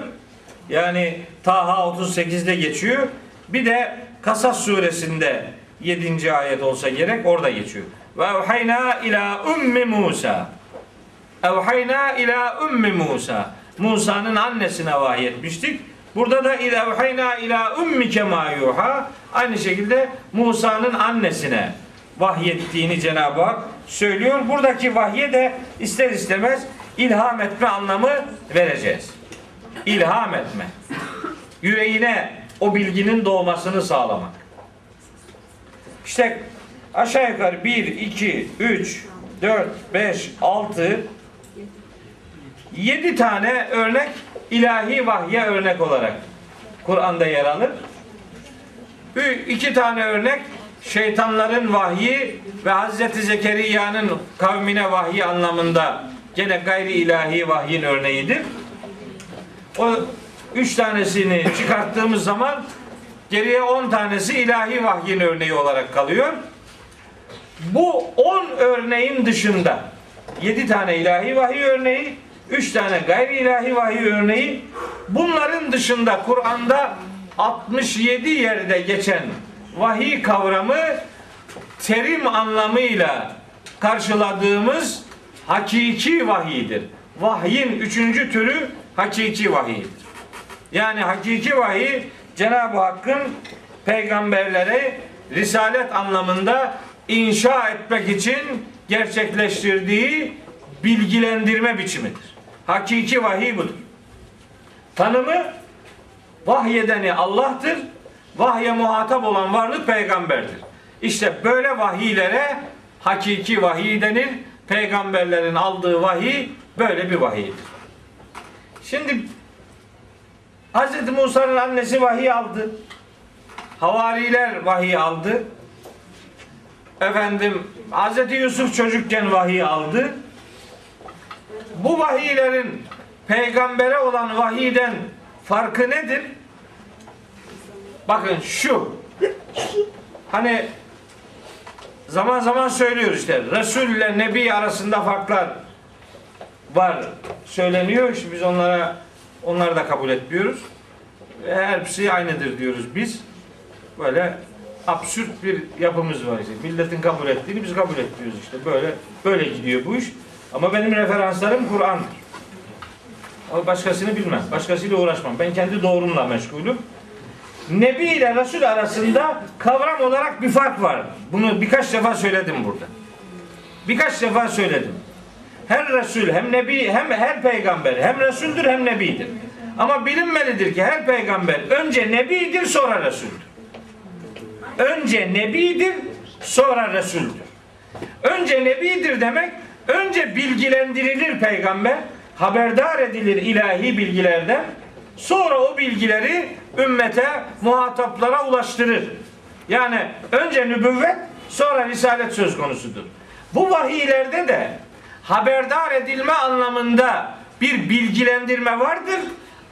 A: Yani Taha 38'de geçiyor. Bir de Kasas suresinde 7. ayet olsa gerek orada geçiyor. Ve hayna ila ummi Musa. evhayna ila ummi Musa. Musa'nın annesine vahyetmiştik. Burada da ila evhayna ila ummike ma. Aynı şekilde Musa'nın annesine vahyettiğini Cenab-ı Hak söylüyor. Buradaki vahye de ister istemez ilham etme anlamı vereceğiz. İlham etme. Yüreğine o bilginin doğmasını sağlamak. İşte aşağı yukarı 1, 2, 3, 4, 5, 6, 7 tane örnek ilahi vahye örnek olarak Kur'an'da yer alır. İki tane örnek şeytanların vahyi ve Hazreti Zekeriya'nın kavmine vahyi anlamında gene gayri ilahi vahyin örneğidir. O üç tanesini çıkarttığımız zaman geriye on tanesi ilahi vahyin örneği olarak kalıyor. Bu on örneğin dışında yedi tane ilahi vahiy örneği, üç tane gayri ilahi vahiy örneği, bunların dışında Kur'an'da 67 yerde geçen vahiy kavramı terim anlamıyla karşıladığımız hakiki vahiydir. Vahyin üçüncü türü hakiki vahiydir. Yani hakiki vahiy Cenab-ı Hakk'ın peygamberlere risalet anlamında inşa etmek için gerçekleştirdiği bilgilendirme biçimidir. Hakiki vahiy budur. Tanımı vahyedeni Allah'tır. Vahye muhatap olan varlık peygamberdir. İşte böyle vahiylere hakiki vahiy denir. Peygamberlerin aldığı vahiy böyle bir vahiydir. Şimdi Hz. Musa'nın annesi vahiy aldı. Havariler vahiy aldı. Efendim Hz. Yusuf çocukken vahiy aldı. Bu vahiylerin peygambere olan vahiyden farkı nedir? Bakın şu. Hani zaman zaman söylüyoruz işte Resul ile Nebi arasında farklar var söyleniyor. İşte biz onlara onları da kabul etmiyoruz. Ve hepsi aynıdır diyoruz biz. Böyle absürt bir yapımız var işte. Milletin kabul ettiğini biz kabul etmiyoruz işte. Böyle böyle gidiyor bu iş. Ama benim referanslarım Kur'an'dır. Ama başkasını bilmem. Başkasıyla uğraşmam. Ben kendi doğrumla meşgulüm. Nebi ile Resul arasında kavram olarak bir fark var. Bunu birkaç defa söyledim burada. Birkaç defa söyledim. Her Resul hem Nebi hem her peygamber hem Resuldür hem Nebidir. Ama bilinmelidir ki her peygamber önce Nebidir sonra Resuldür. Önce Nebidir sonra Resuldür. Önce Nebidir demek önce bilgilendirilir peygamber haberdar edilir ilahi bilgilerden sonra o bilgileri ümmete muhataplara ulaştırır. Yani önce nübüvvet sonra risalet söz konusudur. Bu vahiylerde de haberdar edilme anlamında bir bilgilendirme vardır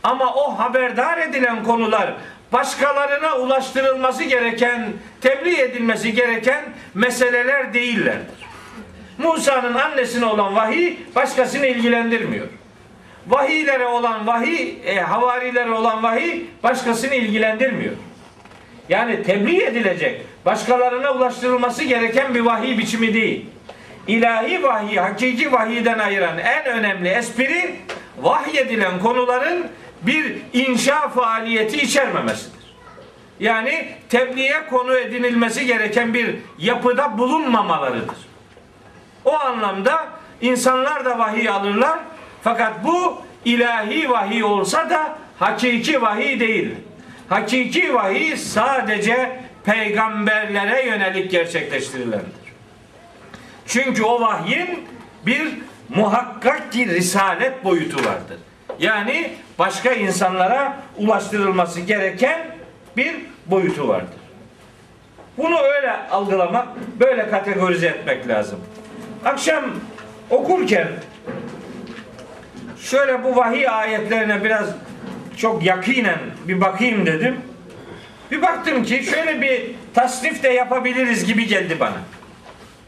A: ama o haberdar edilen konular başkalarına ulaştırılması gereken, tebliğ edilmesi gereken meseleler değillerdir. Musa'nın annesine olan vahiy başkasını ilgilendirmiyor. Vahiylere olan vahiy, e, havarilere olan vahiy başkasını ilgilendirmiyor. Yani tebliğ edilecek, başkalarına ulaştırılması gereken bir vahiy biçimi değil. İlahi vahiy, hakiki vahiyden ayıran en önemli espri vahyedilen konuların bir inşa faaliyeti içermemesidir. Yani tebliğe konu edinilmesi gereken bir yapıda bulunmamalarıdır. O anlamda insanlar da vahiy alırlar. Fakat bu ilahi vahiy olsa da hakiki vahiy değil. Hakiki vahiy sadece peygamberlere yönelik gerçekleştirilendir. Çünkü o vahyin bir muhakkak ki risalet boyutu vardır. Yani başka insanlara ulaştırılması gereken bir boyutu vardır. Bunu öyle algılamak, böyle kategorize etmek lazım. Akşam okurken şöyle bu vahiy ayetlerine biraz çok yakinen bir bakayım dedim. Bir baktım ki şöyle bir tasnif de yapabiliriz gibi geldi bana.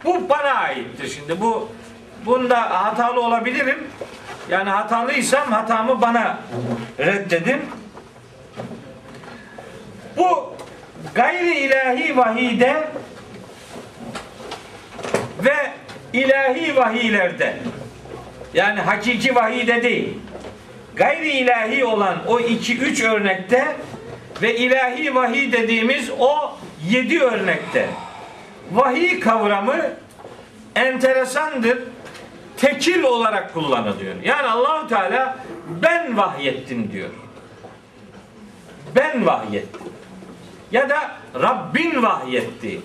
A: Bu bana aittir şimdi. Bu bunda hatalı olabilirim. Yani hatalıysam hatamı bana reddedin. Bu gayri ilahi vahide ve ilahi vahiylerde Yani hakiki vahiyde değil. Gayri ilahi olan o iki üç örnekte ve ilahi vahiy dediğimiz o yedi örnekte vahiy kavramı enteresandır. Tekil olarak kullanılıyor. Yani Allahu Teala ben vahyettim diyor. Ben vahyettim. Ya da Rabbin vahyetti.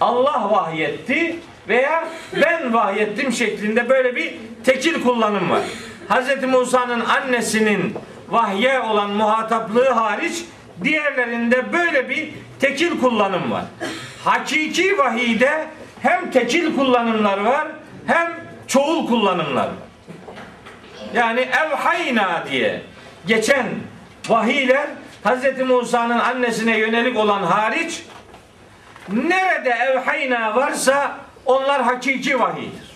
A: Allah vahyetti veya ben vahyettim şeklinde böyle bir tekil kullanım var. Hz. Musa'nın annesinin vahye olan muhataplığı hariç diğerlerinde böyle bir tekil kullanım var. Hakiki vahiyde hem tekil kullanımlar var hem çoğul kullanımlar var. Yani evhayna diye geçen vahiyler Hz. Musa'nın annesine yönelik olan hariç nerede evhayna varsa onlar hakiki vahiydir.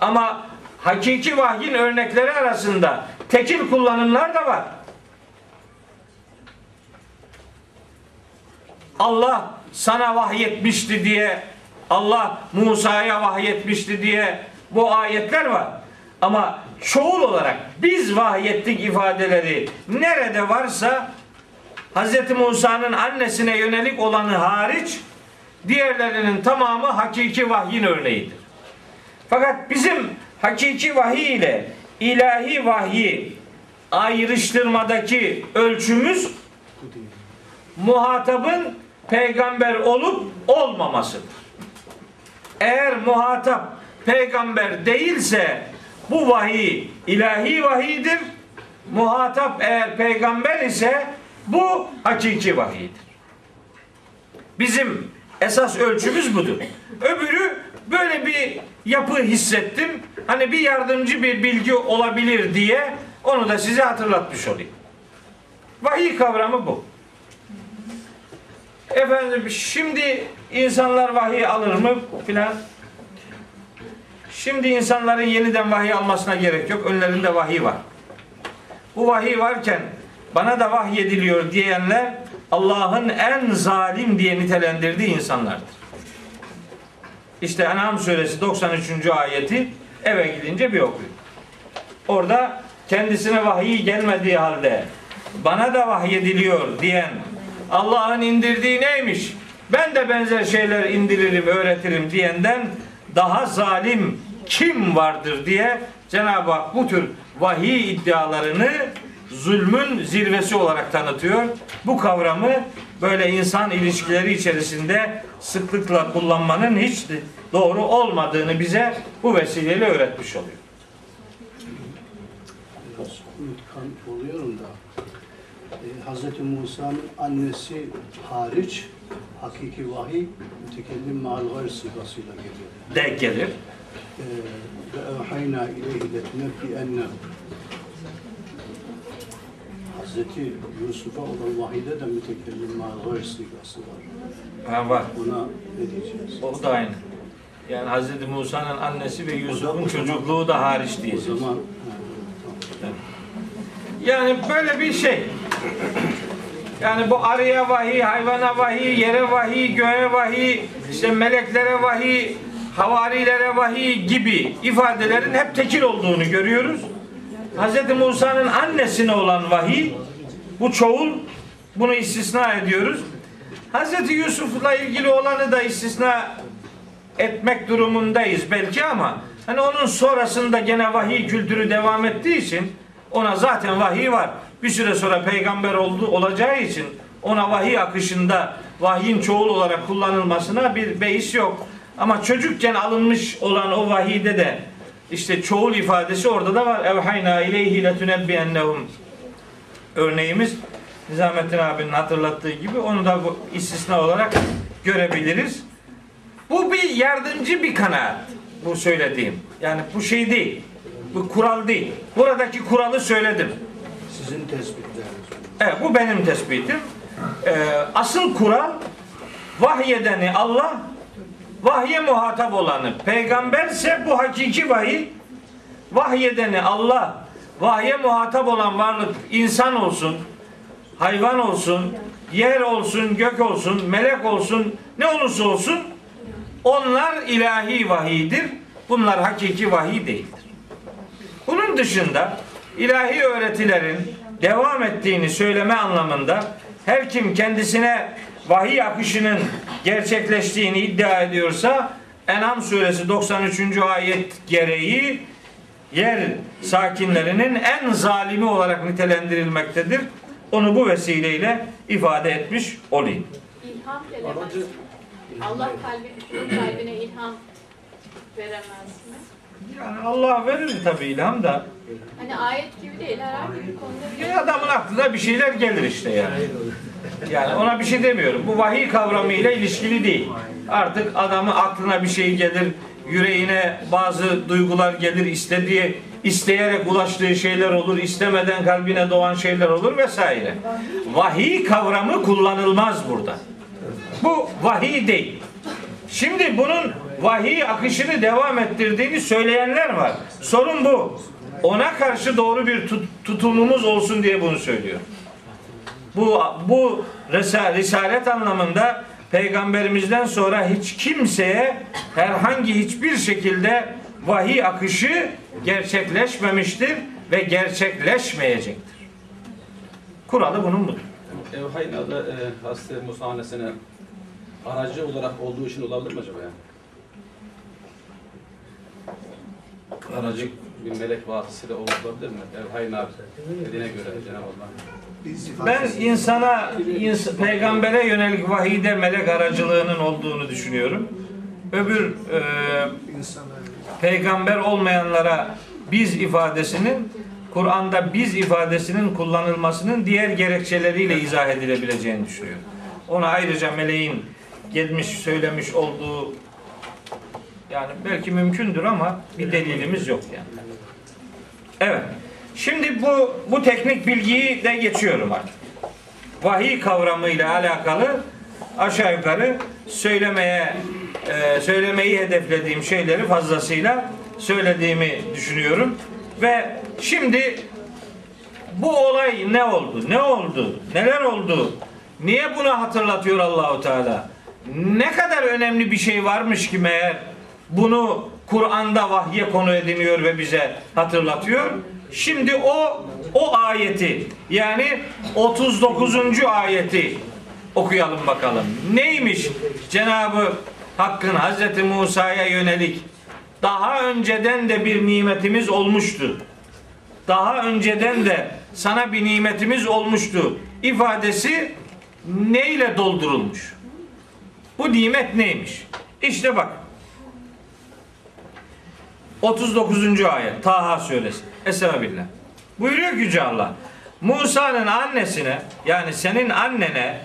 A: Ama hakiki vahyin örnekleri arasında tekil kullanımlar da var. Allah sana vahyetmişti diye Allah Musa'ya vahyetmişti diye bu ayetler var. Ama çoğul olarak biz vahyettik ifadeleri nerede varsa Hz. Musa'nın annesine yönelik olanı hariç diğerlerinin tamamı hakiki vahyin örneğidir. Fakat bizim hakiki vahiy ile ilahi vahyi ayrıştırmadaki ölçümüz muhatabın peygamber olup olmamasıdır. Eğer muhatap peygamber değilse bu vahiy ilahi vahiydir. Muhatap eğer peygamber ise bu hakiki vahiydir. Bizim esas ölçümüz budur. Öbürü böyle bir yapı hissettim. Hani bir yardımcı bir bilgi olabilir diye onu da size hatırlatmış olayım. Vahiy kavramı bu. Efendim şimdi insanlar vahiy alır mı filan? Şimdi insanların yeniden vahiy almasına gerek yok. Önlerinde vahiy var. Bu vahiy varken bana da vahiy ediliyor diyenler Allah'ın en zalim diye nitelendirdiği insanlardır. İşte En'am suresi 93. ayeti eve gidince bir okuyun. Orada kendisine vahiy gelmediği halde bana da vahiy ediliyor diyen Allah'ın indirdiği neymiş? Ben de benzer şeyler indiririm, öğretirim diyenden daha zalim kim vardır diye Cenab-ı Hak bu tür vahiy iddialarını zulmün zirvesi olarak tanıtıyor. Bu kavramı böyle insan ilişkileri içerisinde sıklıkla kullanmanın hiç doğru olmadığını bize bu vesileyle öğretmiş oluyor.
D: Biraz unutkan oluyorum da e, Hz. Musa'nın annesi hariç hakiki vahiy mütekellim ma'al gayr sigasıyla geliyor.
A: Denk gelir.
D: E, Ve evhayna ileyhi letunebbi enne Hz. Yusuf'a olan vahide de mütekellim gayr sigası var.
A: Ha, var.
D: Buna ne diyeceğiz?
A: O da aynı. Yani Hz. Musa'nın annesi ve Yusuf'un
D: o zaman-
A: çocukluğu da hariç
D: O
A: diyeceğiz.
D: zaman ha, tamam.
A: Yani böyle bir şey. Yani bu arıya vahiy, hayvana vahiy, yere vahiy, göğe vahiy, işte meleklere vahiy, havarilere vahiy gibi ifadelerin hep tekil olduğunu görüyoruz. Hz. Musa'nın annesine olan vahiy, bu çoğul, bunu istisna ediyoruz. Hz. Yusuf'la ilgili olanı da istisna etmek durumundayız belki ama hani onun sonrasında gene vahiy kültürü devam ettiği için ona zaten vahiy var. Bir süre sonra peygamber oldu olacağı için ona vahiy akışında vahyin çoğul olarak kullanılmasına bir beis yok. Ama çocukken alınmış olan o vahiyde de işte çoğul ifadesi orada da var. Evhayna ileyhi letunebbiyennehum örneğimiz Nizamettin abinin hatırlattığı gibi onu da bu istisna olarak görebiliriz. Bu bir yardımcı bir kanaat. Bu söylediğim. Yani bu şey değil. Bu kural değil. Buradaki kuralı söyledim.
D: Sizin tespitleriniz.
A: Evet bu benim tespitim. Ee, asıl kural vahyedeni Allah vahye muhatap olanı. Peygamberse bu hakiki vahiy vahyedeni Allah vahye muhatap olan varlık insan olsun hayvan olsun yer olsun gök olsun melek olsun ne olursa olsun onlar ilahi vahiydir. Bunlar hakiki vahiy değildir. Bunun dışında ilahi öğretilerin devam ettiğini söyleme anlamında her kim kendisine vahiy akışının gerçekleştiğini iddia ediyorsa En'am suresi 93. ayet gereği yer sakinlerinin en zalimi olarak nitelendirilmektedir. Onu bu vesileyle ifade etmiş olayım.
E: İlham kelimesi. Allah kalbi, kalbine ilham veremez mi?
A: Yani Allah verir tabii ilham da.
E: Hani ayet gibi değil, herhangi bir konuda bir
A: adamın aklına bir şeyler gelir işte yani. Yani ona bir şey demiyorum. Bu vahiy kavramıyla ilişkili değil. Artık adamın aklına bir şey gelir, yüreğine bazı duygular gelir, istediği, isteyerek ulaştığı şeyler olur, istemeden kalbine doğan şeyler olur vesaire. Vahiy kavramı kullanılmaz burada. Bu vahiy değil. Şimdi bunun vahiy akışını devam ettirdiğini söyleyenler var. Sorun bu. Ona karşı doğru bir tut- tutumumuz olsun diye bunu söylüyor. Bu bu risalet anlamında peygamberimizden sonra hiç kimseye herhangi hiçbir şekilde vahiy akışı gerçekleşmemiştir ve gerçekleşmeyecektir. Kuralı bunun budur.
F: Evhayn adı e, Hazreti Musa annesine aracı olarak olduğu için olabilir mi acaba yani? Aracı bir melek vasıtasıyla olabilir mi? Evhayn abi dediğine göre Cenab-ı Allah.
A: Ben insana, ins- peygambere yönelik vahiyde melek aracılığının olduğunu düşünüyorum. Öbür e, peygamber olmayanlara biz ifadesinin Kur'an'da biz ifadesinin kullanılmasının diğer gerekçeleriyle izah edilebileceğini düşünüyorum. Ona ayrıca meleğin gelmiş söylemiş olduğu yani belki mümkündür ama bir delilimiz yok yani. Evet. Şimdi bu bu teknik bilgiyi de geçiyorum artık. Vahiy kavramıyla alakalı aşağı yukarı söylemeye e, söylemeyi hedeflediğim şeyleri fazlasıyla söylediğimi düşünüyorum ve şimdi bu olay ne oldu? Ne oldu? Neler oldu? Niye bunu hatırlatıyor Allahu Teala? Ne kadar önemli bir şey varmış ki meğer bunu Kur'an'da vahye konu ediniyor ve bize hatırlatıyor. Şimdi o o ayeti yani 39. ayeti okuyalım bakalım. Neymiş Cenabı Hakk'ın Hazreti Musa'ya yönelik daha önceden de bir nimetimiz olmuştu daha önceden de sana bir nimetimiz olmuştu ifadesi neyle doldurulmuş? Bu nimet neymiş? İşte bak. 39. ayet Taha suresi. Estağfirullah. Buyuruyor ki Yüce Allah. Musa'nın annesine yani senin annene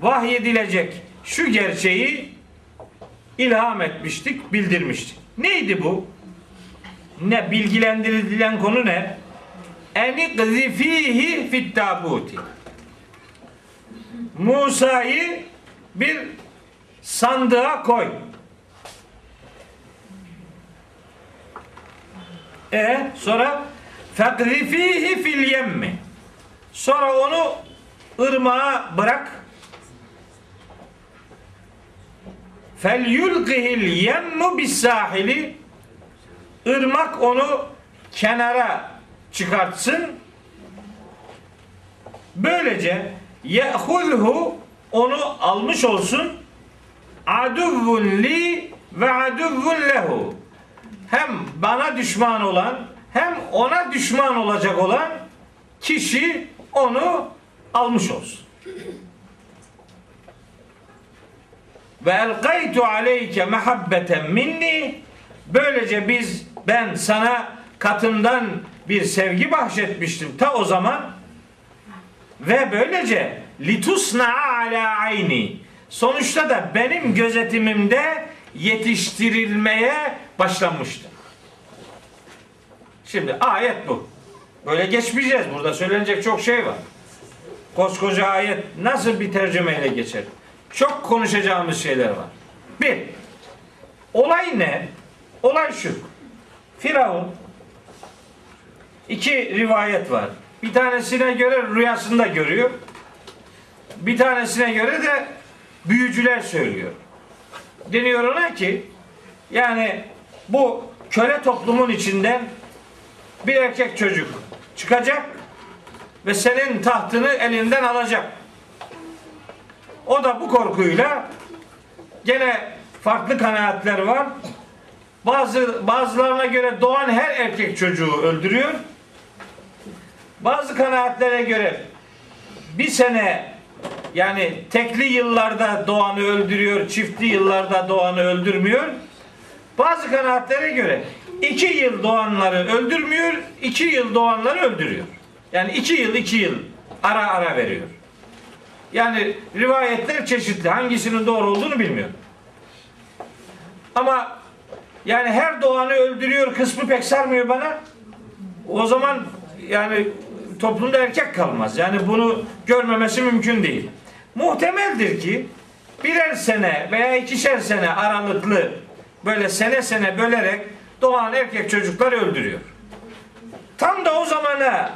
A: vahyedilecek şu gerçeği ilham etmiştik, bildirmiştik. Neydi bu? Ne bilgilendirilen konu ne? Eni fihi fit tabuti. Musa'yı bir sandığa koy. E sonra fekzifihi fil yemmi. Sonra onu ırmağa bırak. Fel yulqihil yemmu bis sahili. Irmak onu kenara çıkartsın. Böylece ye'hulhu onu almış olsun. Aduvvun li ve aduvvun lehu. Hem bana düşman olan hem ona düşman olacak olan kişi onu almış olsun. Ve elgaytu aleyke mehabbeten minni böylece biz ben sana katımdan bir sevgi bahşetmiştim ta o zaman ve böylece litusna ala ayni sonuçta da benim gözetimimde yetiştirilmeye başlanmıştı. Şimdi ayet bu. Böyle geçmeyeceğiz. Burada söylenecek çok şey var. Koskoca ayet nasıl bir tercümeyle geçer? Çok konuşacağımız şeyler var. Bir, olay ne? Olay şu. Firavun iki rivayet var. Bir tanesine göre rüyasında görüyor. Bir tanesine göre de büyücüler söylüyor. Deniyor ona ki yani bu köle toplumun içinden bir erkek çocuk çıkacak ve senin tahtını elinden alacak. O da bu korkuyla gene farklı kanaatler var. Bazı bazılarına göre doğan her erkek çocuğu öldürüyor. Bazı kanaatlere göre bir sene yani tekli yıllarda doğanı öldürüyor, çiftli yıllarda doğanı öldürmüyor. Bazı kanaatlere göre iki yıl doğanları öldürmüyor, iki yıl doğanları öldürüyor. Yani iki yıl iki yıl ara ara veriyor. Yani rivayetler çeşitli. Hangisinin doğru olduğunu bilmiyorum. Ama yani her doğanı öldürüyor kısmı pek sarmıyor bana. O zaman yani toplumda erkek kalmaz. Yani bunu görmemesi mümkün değil. Muhtemeldir ki birer sene veya ikişer sene aralıklı böyle sene sene bölerek doğan erkek çocuklar öldürüyor. Tam da o zamana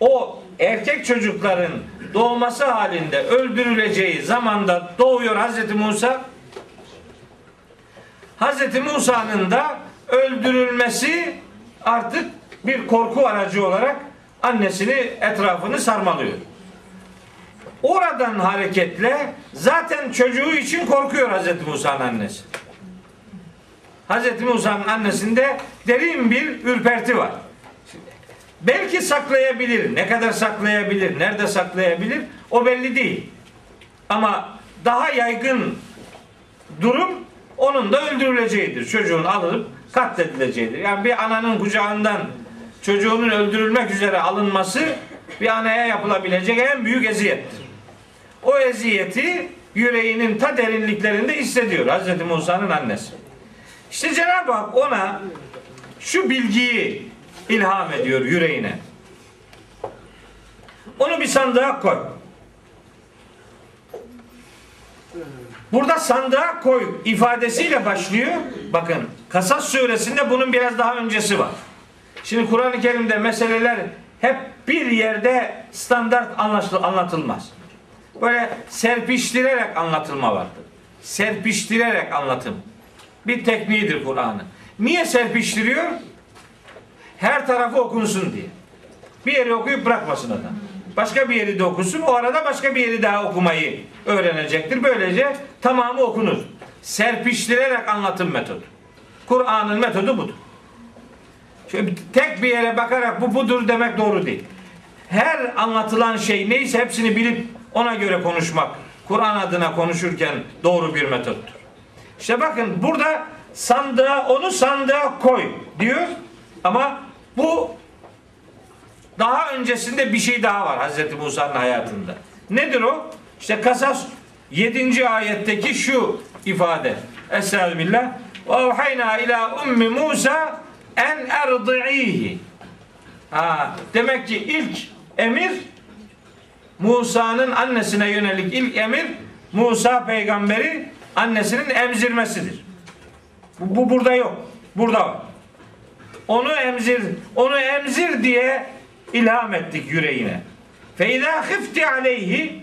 A: o erkek çocukların doğması halinde öldürüleceği zamanda doğuyor Hazreti Musa. Hazreti Musa'nın da öldürülmesi artık bir korku aracı olarak annesini etrafını sarmalıyor. Oradan hareketle zaten çocuğu için korkuyor Hazreti Musa'nın annesi. Hazreti Musa'nın annesinde derin bir ürperti var. Belki saklayabilir. Ne kadar saklayabilir? Nerede saklayabilir? O belli değil. Ama daha yaygın durum onun da öldürüleceğidir. Çocuğun alınıp katledileceğidir. Yani bir ananın kucağından çocuğunun öldürülmek üzere alınması bir anaya yapılabilecek en büyük eziyettir. O eziyeti yüreğinin ta derinliklerinde hissediyor Hazreti Musa'nın annesi. İşte Cenab-ı Hak ona şu bilgiyi ilham ediyor yüreğine. Onu bir sandığa koy. Burada sandığa koy ifadesiyle başlıyor. Bakın Kasas suresinde bunun biraz daha öncesi var. Şimdi Kur'an-ı Kerim'de meseleler hep bir yerde standart anlatılmaz. Böyle serpiştirerek anlatılma vardır. Serpiştirerek anlatım. Bir tekniğidir Kur'an'ın. Niye serpiştiriyor? Her tarafı okunsun diye. Bir yeri okuyup bırakmasın adam. Başka bir yeri de okusun. O arada başka bir yeri daha okumayı öğrenecektir. Böylece tamamı okunur. Serpiştirerek anlatım metodu. Kur'an'ın metodu budur. Bir- tek bir yere bakarak bu budur demek doğru değil. Her anlatılan şey neyse hepsini bilip ona göre konuşmak Kur'an adına konuşurken doğru bir metottur. İşte bakın burada sandığa onu sandığa koy diyor ama bu daha öncesinde bir şey daha var Hazreti Musa'nın hayatında. Nedir o? İşte Kasas 7. ayetteki şu ifade. Estağfirullah. Ve evhayna ila ummi Musa en erdi'ihi. Ha, demek ki ilk emir Musa'nın annesine yönelik ilk emir Musa peygamberi annesinin emzirmesidir. Bu, bu burada yok. Burada var. Onu emzir, onu emzir diye ilham ettik yüreğine. Feyda hifti aleyhi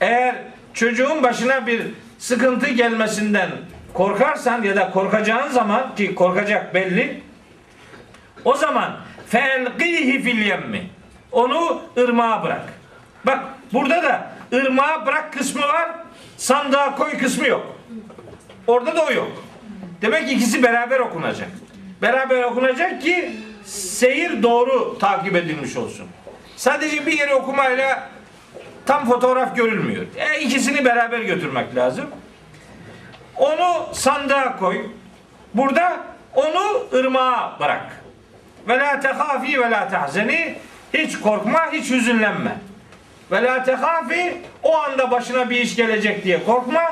A: eğer çocuğun başına bir sıkıntı gelmesinden korkarsan ya da korkacağın zaman ki korkacak belli o zaman felqihi fil yemmi onu ırmağa bırak. Bak burada da ırmağa bırak kısmı var sandığa koy kısmı yok. Orada da o yok. Demek ki ikisi beraber okunacak. Beraber okunacak ki seyir doğru takip edilmiş olsun. Sadece bir yeri okumayla tam fotoğraf görülmüyor. E, ikisini beraber götürmek lazım. Onu sandığa koy. Burada onu ırmağa bırak. Ve la tehafi ve la tahzeni hiç korkma, hiç hüzünlenme. Ve la tehafi o anda başına bir iş gelecek diye korkma.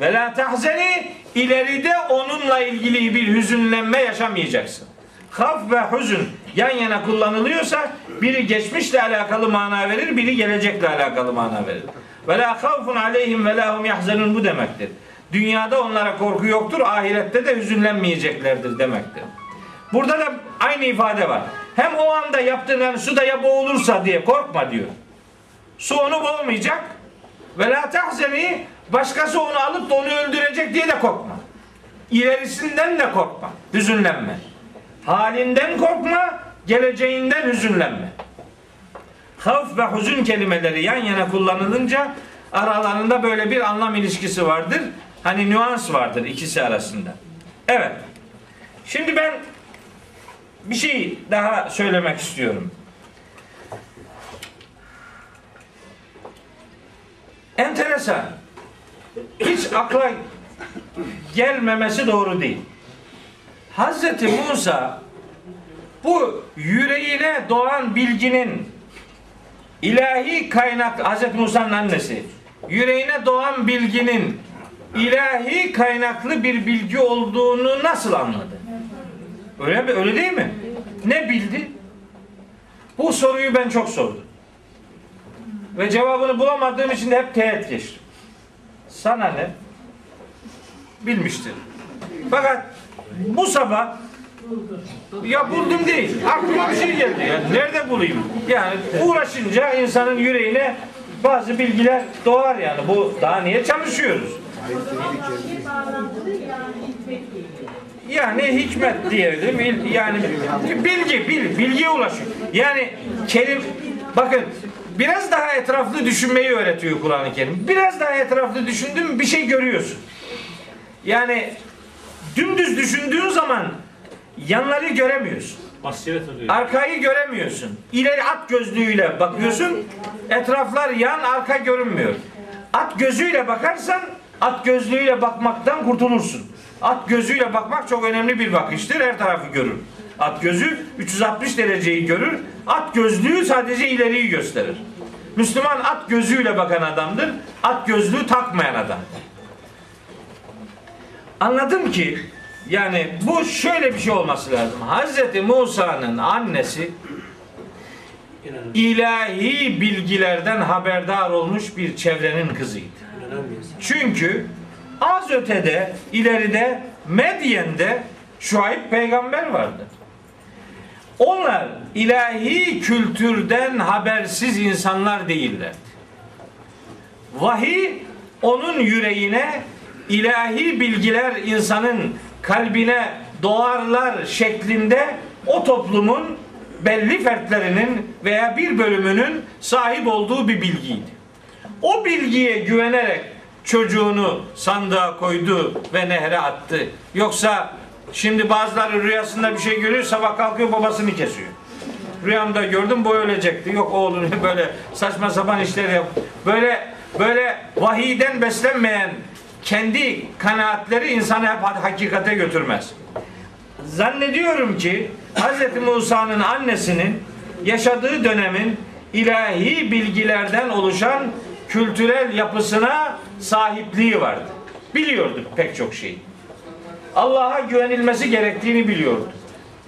A: Ve la tahzeni ileride onunla ilgili bir hüzünlenme yaşamayacaksın. Haf ve hüzün yan yana kullanılıyorsa biri geçmişle alakalı mana verir, biri gelecekle alakalı mana verir. Ve la havfun aleyhim ve la hum yahzenun bu demektir. Dünyada onlara korku yoktur, ahirette de hüzünlenmeyeceklerdir demektir. Burada da aynı ifade var. Hem o anda yaptığın yani suda ya boğulursa diye korkma diyor. Su onu boğmayacak. Ve la tahzeni başkası onu alıp da onu öldürecek diye de korkma. İlerisinden de korkma. Hüzünlenme. Halinden korkma. geleceğinden hüzünlenme. Havf ve huzun kelimeleri yan yana kullanılınca aralarında böyle bir anlam ilişkisi vardır. Hani nüans vardır ikisi arasında. Evet. Şimdi ben bir şey daha söylemek istiyorum. Enteresan. Hiç akla gelmemesi doğru değil. Hazreti Musa bu yüreğine doğan bilginin ilahi kaynak Hazreti Musa'nın annesi yüreğine doğan bilginin ilahi kaynaklı bir bilgi olduğunu nasıl anladı? Öyle mi? Öyle değil mi? Ne bildi? Bu soruyu ben çok sordum. Ve cevabını bulamadığım için de hep teğet geçtim. Sana ne? Bilmiştir. Fakat bu sabah ya buldum değil. Aklıma bir şey geldi. Yani nerede bulayım? Yani uğraşınca insanın yüreğine bazı bilgiler doğar yani. Bu daha niye çalışıyoruz? Yani hikmet diyelim. Yani bilgi, bil, bilgiye ulaşıyor. Yani kelim bakın biraz daha etraflı düşünmeyi öğretiyor Kur'an-ı Kerim. Biraz daha etraflı düşündün mü bir şey görüyorsun. Yani dümdüz düşündüğün zaman yanları göremiyorsun.
B: Basiret oluyor.
A: Arkayı göremiyorsun. İleri at gözlüğüyle bakıyorsun. Etraflar yan arka görünmüyor. At gözüyle bakarsan at gözlüğüyle bakmaktan kurtulursun. At gözüyle bakmak çok önemli bir bakıştır. Her tarafı görür. At gözü 360 dereceyi görür. At gözlüğü sadece ileriyi gösterir. Müslüman at gözüyle bakan adamdır. At gözlüğü takmayan adam. Anladım ki yani bu şöyle bir şey olması lazım. Hazreti Musa'nın annesi ilahi bilgilerden haberdar olmuş bir çevrenin kızıydı. Çünkü az ötede ileride Medyen'de Şuayb peygamber vardı. Onlar ilahi kültürden habersiz insanlar değiller. Vahiy onun yüreğine ilahi bilgiler insanın kalbine doğarlar şeklinde o toplumun belli fertlerinin veya bir bölümünün sahip olduğu bir bilgiydi. O bilgiye güvenerek çocuğunu sandığa koydu ve nehre attı. Yoksa şimdi bazıları rüyasında bir şey görüyor sabah kalkıyor babasını kesiyor. Rüyamda gördüm bu ölecekti. Yok oğlunu böyle saçma sapan işler yap. Böyle böyle vahiyden beslenmeyen kendi kanaatleri insanı hep hakikate götürmez. Zannediyorum ki Hz. Musa'nın annesinin yaşadığı dönemin ilahi bilgilerden oluşan kültürel yapısına sahipliği vardı. Biliyordu pek çok şeyi. Allah'a güvenilmesi gerektiğini biliyordu.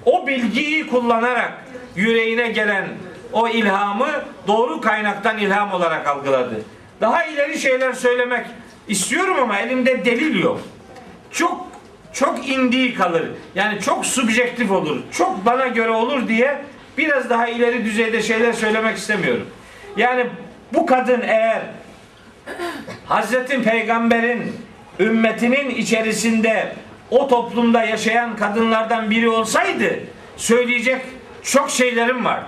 A: O bilgiyi kullanarak yüreğine gelen o ilhamı doğru kaynaktan ilham olarak algıladı. Daha ileri şeyler söylemek istiyorum ama elimde delil yok. Çok çok indiği kalır. Yani çok subjektif olur. Çok bana göre olur diye biraz daha ileri düzeyde şeyler söylemek istemiyorum. Yani bu kadın eğer Hazreti Peygamber'in ümmetinin içerisinde o toplumda yaşayan kadınlardan biri olsaydı söyleyecek çok şeylerim vardı.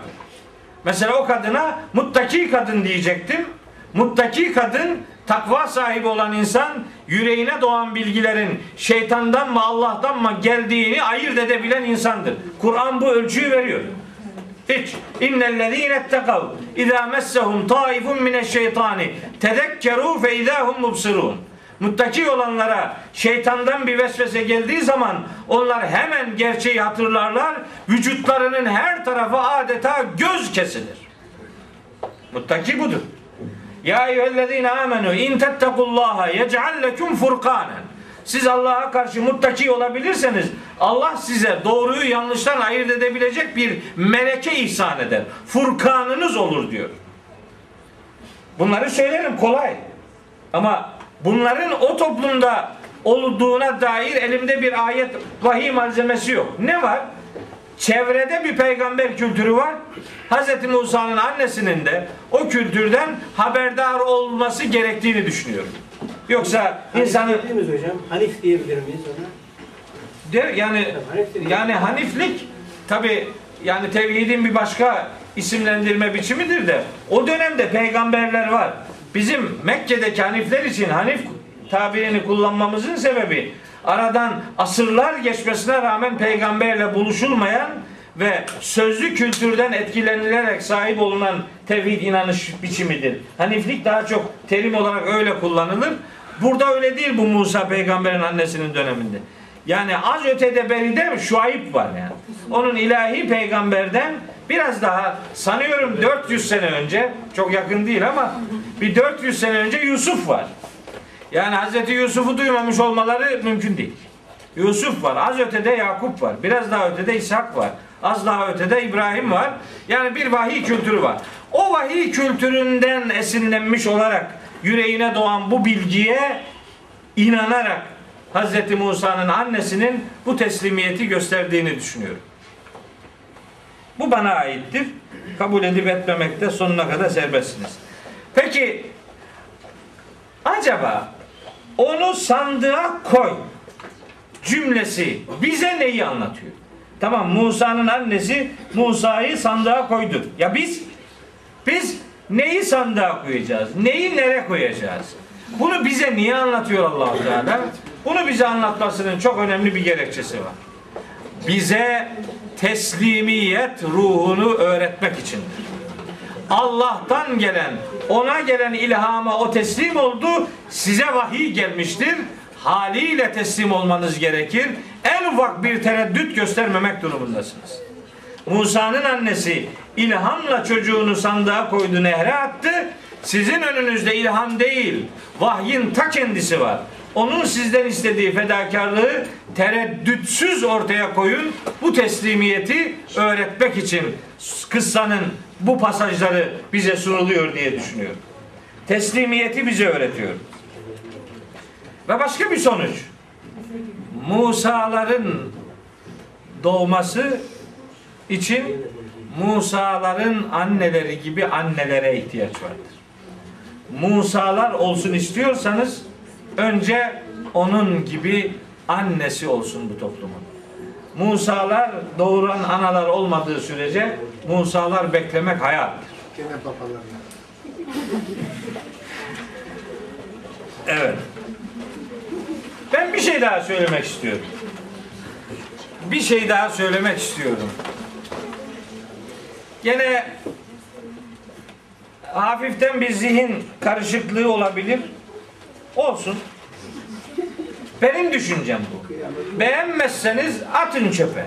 A: Mesela o kadına muttaki kadın diyecektim. Muttaki kadın takva sahibi olan insan yüreğine doğan bilgilerin şeytandan mı Allah'tan mı geldiğini ayırt edebilen insandır. Kur'an bu ölçüyü veriyor. Hiç. İnnellezîne ettekav izâ messehum taifun mineşşeytani tezekkerû fe izâhum mubsirûn. Muttaki olanlara şeytandan bir vesvese geldiği zaman onlar hemen gerçeği hatırlarlar. Vücutlarının her tarafı adeta göz kesilir. Muttaki budur. Ya eyyühellezine amenu in tettekullaha yec'al lekum furkanen. Siz Allah'a karşı muttaki olabilirseniz Allah size doğruyu yanlıştan ayırt edebilecek bir meleke ihsan eder. Furkanınız olur diyor. Bunları söylerim kolay. Ama bunların o toplumda olduğuna dair elimde bir ayet vahiy malzemesi yok. Ne var? Çevrede bir peygamber kültürü var. Hz. Musa'nın annesinin de o kültürden haberdar olması gerektiğini düşünüyorum. Yoksa insanı
G: Hanif diyebilir miyiz hocam? Hanif diyebilir miyiz ona?
A: der yani
G: Hanif
A: yani haniflik tabi yani tevhidin bir başka isimlendirme biçimidir de o dönemde peygamberler var. Bizim Mekke'deki Hanifler için Hanif tabirini kullanmamızın sebebi aradan asırlar geçmesine rağmen peygamberle buluşulmayan ve sözlü kültürden etkilenilerek sahip olunan tevhid inanış biçimidir. Haniflik daha çok terim olarak öyle kullanılır. Burada öyle değil bu Musa peygamberin annesinin döneminde. Yani az ötede beride Şuayb var yani. Onun ilahi peygamberden biraz daha sanıyorum 400 sene önce çok yakın değil ama bir 400 sene önce Yusuf var. Yani Hazreti Yusuf'u duymamış olmaları mümkün değil. Yusuf var. Az ötede Yakup var. Biraz daha ötede İshak var. Az daha ötede İbrahim var. Yani bir vahiy kültürü var. O vahiy kültüründen esinlenmiş olarak yüreğine doğan bu bilgiye inanarak Hazreti Musa'nın annesinin bu teslimiyeti gösterdiğini düşünüyorum. Bu bana aittir. Kabul edip etmemekte sonuna kadar serbestsiniz. Peki acaba onu sandığa koy cümlesi bize neyi anlatıyor? Tamam Musa'nın annesi Musa'yı sandığa koydu. Ya biz biz neyi sandığa koyacağız? Neyi nereye koyacağız? Bunu bize niye anlatıyor allah Teala? Bunu bize anlatmasının çok önemli bir gerekçesi var. Bize teslimiyet ruhunu öğretmek içindir. Allah'tan gelen, ona gelen ilhama o teslim oldu, size vahiy gelmiştir. Haliyle teslim olmanız gerekir. En ufak bir tereddüt göstermemek durumundasınız. Musa'nın annesi ilhamla çocuğunu sandığa koydu, nehre attı. Sizin önünüzde ilham değil, vahyin ta kendisi var. Onun sizden istediği fedakarlığı tereddütsüz ortaya koyun. Bu teslimiyeti öğretmek için kıssanın bu pasajları bize sunuluyor diye düşünüyorum. Teslimiyeti bize öğretiyor. Ve başka bir sonuç. Musa'ların doğması için Musa'ların anneleri gibi annelere ihtiyaç vardır. Musa'lar olsun istiyorsanız önce onun gibi annesi olsun bu toplumun. Musa'lar doğuran analar olmadığı sürece Musa'lar beklemek hayattır.
D: Gene babalarına.
A: Evet. Ben bir şey daha söylemek istiyorum. Bir şey daha söylemek istiyorum. Gene hafiften bir zihin karışıklığı olabilir. Olsun. Benim düşüncem bu. Beğenmezseniz atın çöpe.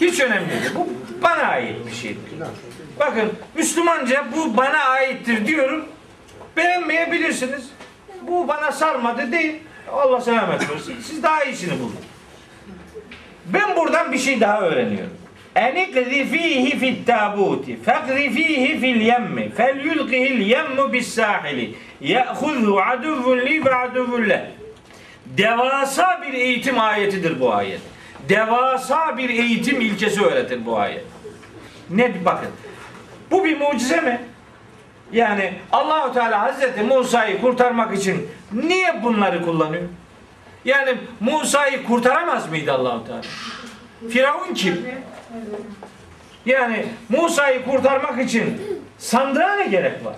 A: Hiç önemli değil. Bu bana ait bir şeydir. Bakın Müslümanca bu bana aittir diyorum. Beğenmeyebilirsiniz. Bu bana sarmadı değil. Allah selamet versin. Siz daha iyisini bulun. Ben buradan bir şey daha öğreniyorum. Enikzi fihi fit tabuti fekri fihi fil yemmi fel yulqihil yemmu bis sahili ye'khudhu aduvun li ve aduvun leh. Devasa bir eğitim ayetidir bu ayet. Devasa bir eğitim ilkesi öğretir bu ayet. Ne bakın. Bu bir mucize mi? Yani Allahu Teala Hazreti Musa'yı kurtarmak için niye bunları kullanıyor? Yani Musa'yı kurtaramaz mıydı Allahu Teala? Firavun kim? Yani Musa'yı kurtarmak için sandığa ne gerek var?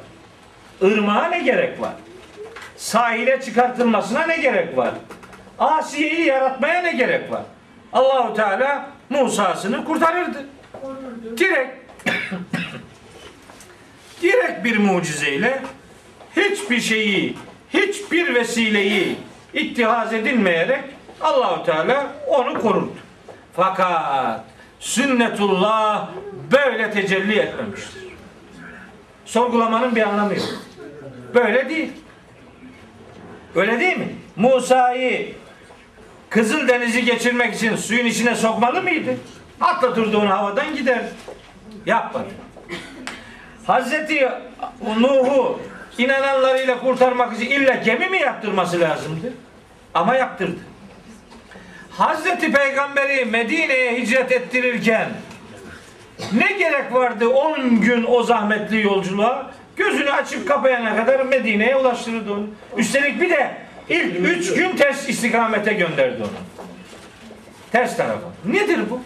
A: Irmağa ne gerek var? Sahile çıkartılmasına ne gerek var? Asiye'yi yaratmaya ne gerek var? Allahu Teala Musa'sını kurtarırdı. Direkt direkt bir mucizeyle hiçbir şeyi, hiçbir vesileyi ittihaz edilmeyerek Allahu Teala onu korurdu. Fakat sünnetullah böyle tecelli etmemiştir. Sorgulamanın bir anlamı yok. Böyle değil. Öyle değil mi? Musa'yı Kızıl Denizi geçirmek için suyun içine sokmalı mıydı? Atlatırdı onu havadan gider. Yapmadı. Hazreti Nuh'u inananlarıyla kurtarmak için illa gemi mi yaptırması lazımdı? Ama yaptırdı. Hazreti Peygamberi Medine'ye hicret ettirirken ne gerek vardı 10 gün o zahmetli yolculuğa? Gözünü açıp kapayana kadar Medine'ye ulaştırdı onu. Üstelik bir de ilk 3 gün ters istikamete gönderdi onu. Ters tarafa. Nedir bu?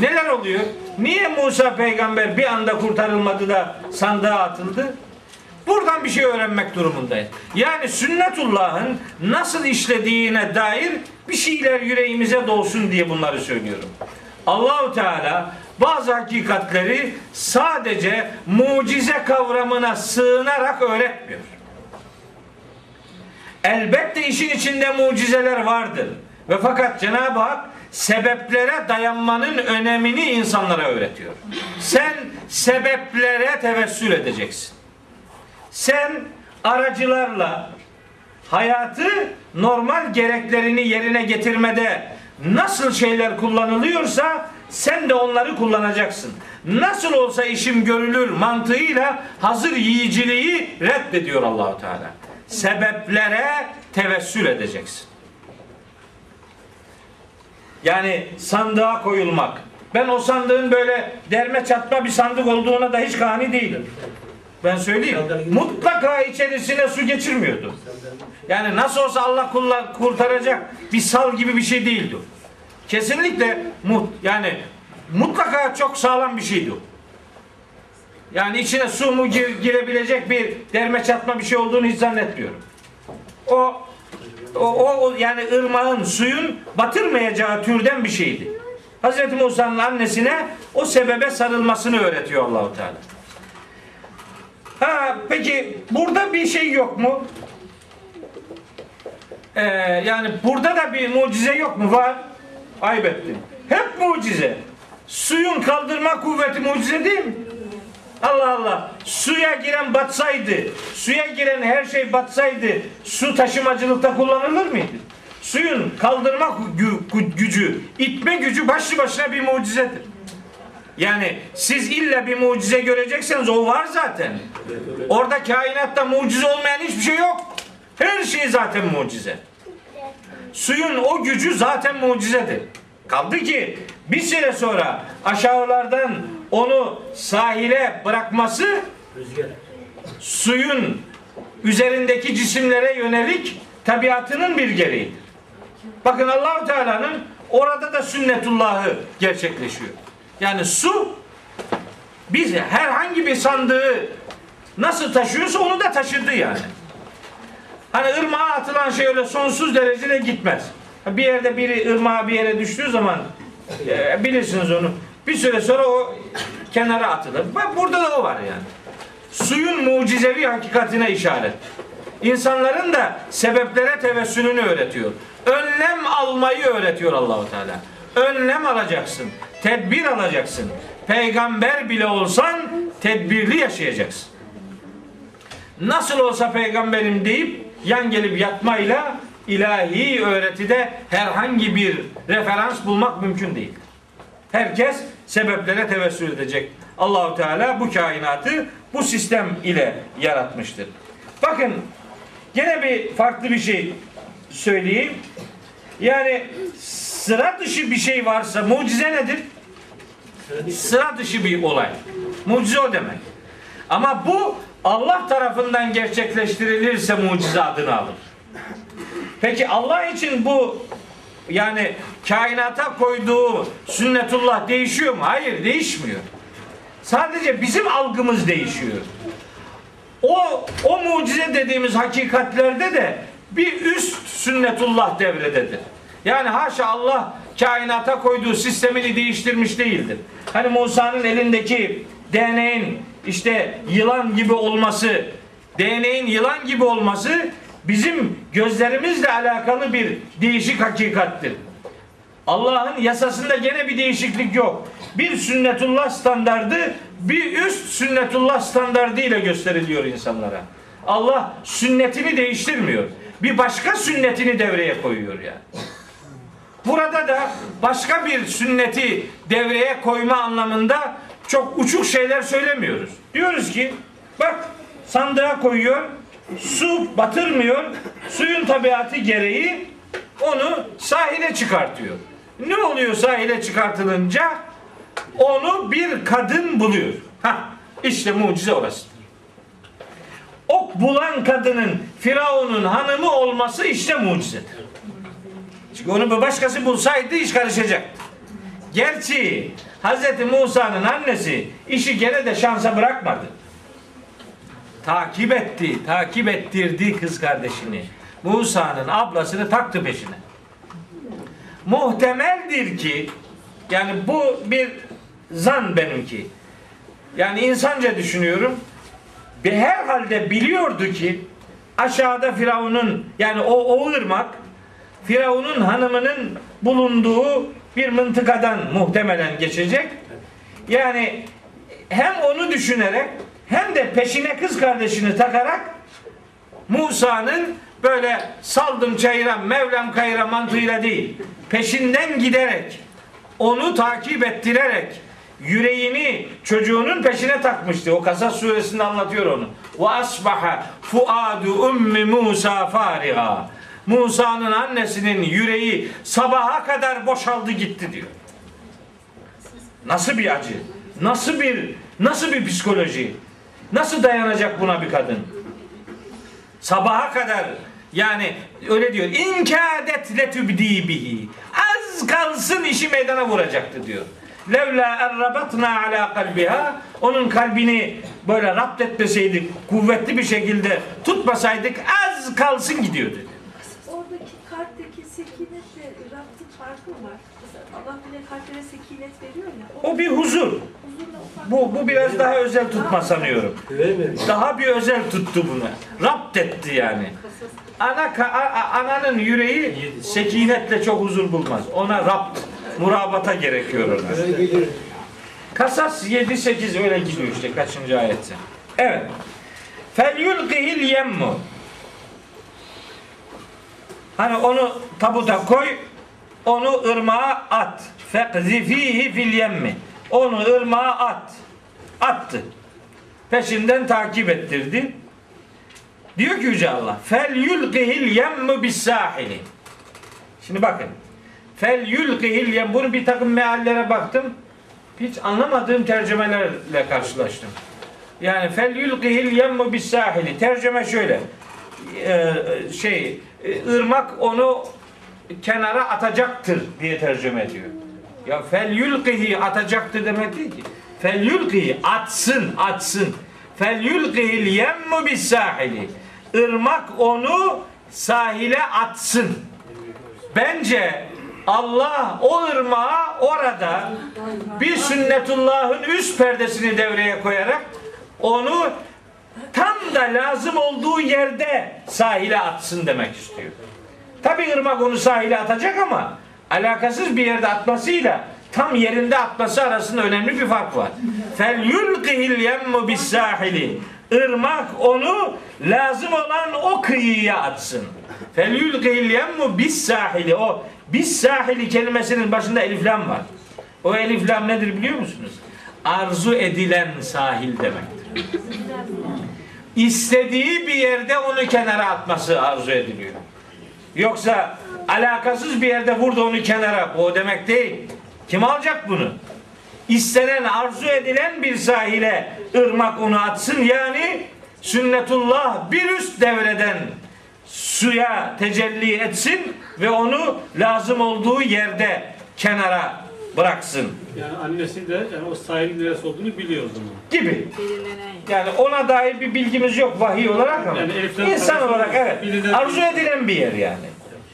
A: Neler oluyor? Niye Musa peygamber bir anda kurtarılmadı da sandığa atıldı? Buradan bir şey öğrenmek durumundayız. Yani sünnetullah'ın nasıl işlediğine dair bir şeyler yüreğimize dolsun diye bunları söylüyorum. Allahu Teala bazı hakikatleri sadece mucize kavramına sığınarak öğretmiyor. Elbette işin içinde mucizeler vardır. Ve fakat Cenab-ı Hak sebeplere dayanmanın önemini insanlara öğretiyor. Sen sebeplere tevessül edeceksin. Sen aracılarla hayatı normal gereklerini yerine getirmede nasıl şeyler kullanılıyorsa sen de onları kullanacaksın. Nasıl olsa işim görülür mantığıyla hazır yiyiciliği reddediyor Allahu Teala. Sebeplere tevessül edeceksin. Yani sandığa koyulmak. Ben o sandığın böyle derme çatma bir sandık olduğuna da hiç kani değilim. Ben söyleyeyim. Mutlaka içerisine su geçirmiyordu. Yani nasıl olsa Allah kullan, kurtaracak bir sal gibi bir şey değildi. Kesinlikle mut yani mutlaka çok sağlam bir şeydi. Yani içine su mu gir- girebilecek bir derme çatma bir şey olduğunu hiç zannetmiyorum. O o, o, yani ırmağın, suyun batırmayacağı türden bir şeydi. Hz. Musa'nın annesine o sebebe sarılmasını öğretiyor Allahu Teala. Ha peki burada bir şey yok mu? Ee, yani burada da bir mucize yok mu? Var. Ayıp ettin. Hep mucize. Suyun kaldırma kuvveti mucize değil mi? Allah Allah. Suya giren batsaydı, suya giren her şey batsaydı su taşımacılıkta kullanılır mıydı? Suyun kaldırma gü- gü- gücü, itme gücü başlı başına bir mucizedir. Yani siz illa bir mucize görecekseniz o var zaten. Orada kainatta mucize olmayan hiçbir şey yok. Her şey zaten mucize. Suyun o gücü zaten mucizedir. Kaldı ki bir süre sonra aşağılardan onu sahile bırakması suyun üzerindeki cisimlere yönelik tabiatının bir gereğidir. Bakın Allahu Teala'nın orada da sünnetullahı gerçekleşiyor. Yani su biz herhangi bir sandığı nasıl taşıyorsa onu da taşıdı yani. Hani ırmağa atılan şey öyle sonsuz derecede gitmez. Bir yerde biri ırmağa bir yere düştüğü zaman e, bilirsiniz onu. Bir süre sonra o kenara atılır. Burada da o var yani. Suyun mucizevi hakikatine işaret. İnsanların da sebeplere tevessülünü öğretiyor. Önlem almayı öğretiyor Allahu Teala. Önlem alacaksın. Tedbir alacaksın. Peygamber bile olsan tedbirli yaşayacaksın. Nasıl olsa peygamberim deyip yan gelip yatmayla ilahi öğretide herhangi bir referans bulmak mümkün değil. Herkes sebeplere tevessül edecek. Allahu Teala bu kainatı bu sistem ile yaratmıştır. Bakın gene bir farklı bir şey söyleyeyim. Yani sıra dışı bir şey varsa mucize nedir? Sıra dışı bir olay. Mucize o demek. Ama bu Allah tarafından gerçekleştirilirse mucize adını alır. Peki Allah için bu yani kainata koyduğu sünnetullah değişiyor mu? Hayır değişmiyor. Sadece bizim algımız değişiyor. O, o mucize dediğimiz hakikatlerde de bir üst sünnetullah devrededir. Yani haşa Allah kainata koyduğu sistemini değiştirmiş değildir. Hani Musa'nın elindeki değneğin işte yılan gibi olması, değneğin yılan gibi olması bizim gözlerimizle alakalı bir değişik hakikattir. Allah'ın yasasında gene bir değişiklik yok. Bir sünnetullah standardı bir üst sünnetullah standardı ile gösteriliyor insanlara. Allah sünnetini değiştirmiyor. Bir başka sünnetini devreye koyuyor yani. Burada da başka bir sünneti devreye koyma anlamında çok uçuk şeyler söylemiyoruz. Diyoruz ki bak sandığa koyuyor, su batırmıyor, suyun tabiatı gereği onu sahile çıkartıyor. Ne oluyor sahile çıkartılınca? Onu bir kadın buluyor. Ha, işte mucize orası. O bulan kadının Firavun'un hanımı olması işte mucizedir. Onu bir başkası bulsaydı iş karışacaktı. Gerçi Hz. Musa'nın annesi işi gene de şansa bırakmadı. Takip etti, takip ettirdi kız kardeşini. Musa'nın ablasını taktı peşine. Muhtemeldir ki yani bu bir zan benimki. Yani insanca düşünüyorum. Bir herhalde biliyordu ki aşağıda Firavun'un yani o, o Firavun'un hanımının bulunduğu bir mıntıkadan muhtemelen geçecek. Yani hem onu düşünerek hem de peşine kız kardeşini takarak Musa'nın böyle saldım çayıra Mevlam kayıra mantığıyla değil peşinden giderek onu takip ettirerek yüreğini çocuğunun peşine takmıştı. O Kasas suresinde anlatıyor onu. Ve asbaha fuadu ummi Musa fariha. Musa'nın annesinin yüreği sabaha kadar boşaldı gitti diyor. Nasıl bir acı? Nasıl bir nasıl bir psikoloji? Nasıl dayanacak buna bir kadın? Sabaha kadar yani öyle diyor. İnkâdet letübdî bihi. Az kalsın işi meydana vuracaktı diyor. Levla errabatna ala kalbiha onun kalbini böyle rapt etmeseydik, kuvvetli bir şekilde tutmasaydık az kalsın gidiyordu.
C: Sekinetle raptın farkı var. Mesela Allah bile kalplere sekinet veriyor ya.
A: O bir huzur. Bu, bu biraz daha özel tutma sanıyorum. Daha bir özel tuttu bunu. Rapt etti yani. Ana ananın yüreği sekinetle çok huzur bulmaz. Ona rapt, murabata gerekiyor ona. Kasas 7 8 öyle gidiyor işte kaçıncı ayetse. Evet. Fel yulqihil yemmu. Hani onu tabuta koy, onu ırmağa at. Fekzifihi fil yemmi. Onu ırmağa at. Attı. Peşinden takip ettirdi. Diyor ki Yüce Allah. Fel yulqihil yemmu bis sahili. Şimdi bakın. Fel yulqihil yem. Bunu bir takım meallere baktım. Hiç anlamadığım tercümelerle karşılaştım. Yani fel yulqihil yemmu bis sahili. Tercüme şöyle. Ee, şey ırmak onu kenara atacaktır diye tercüme ediyor. Ya fel yulqihi atacaktır demek değil ki. Fel yulqihi atsın, atsın. Fel yulqihil yemmu bis sahili. Irmak onu sahile atsın. Bence Allah o ırmağı orada bir sünnetullahın üst perdesini devreye koyarak onu tam da lazım olduğu yerde sahile atsın demek istiyor. Tabi ırmak onu sahile atacak ama alakasız bir yerde atmasıyla tam yerinde atması arasında önemli bir fark var. Fel yulqihil yemmu bis sahili. Irmak onu lazım olan o kıyıya atsın. Fel yulqihil yemmu bis sahili. O bis sahili kelimesinin başında elif lam var. O elif lam nedir biliyor musunuz? Arzu edilen sahil demektir. İstediği bir yerde onu kenara atması arzu ediliyor. Yoksa alakasız bir yerde vurdu onu kenara. O demek değil. Kim alacak bunu? İstenen, arzu edilen bir sahile ırmak onu atsın. Yani sünnetullah bir üst devreden suya tecelli etsin ve onu lazım olduğu yerde kenara bıraksın
B: Yani annesi de yani o sahilin neresi olduğunu biliyor o zaman.
A: gibi.
E: Belirlenen
A: Yani ona dair bir bilgimiz yok vahiy olarak ama
B: Yani
A: insan olarak evet
B: bilinen-
A: arzu edilen bir yer yani.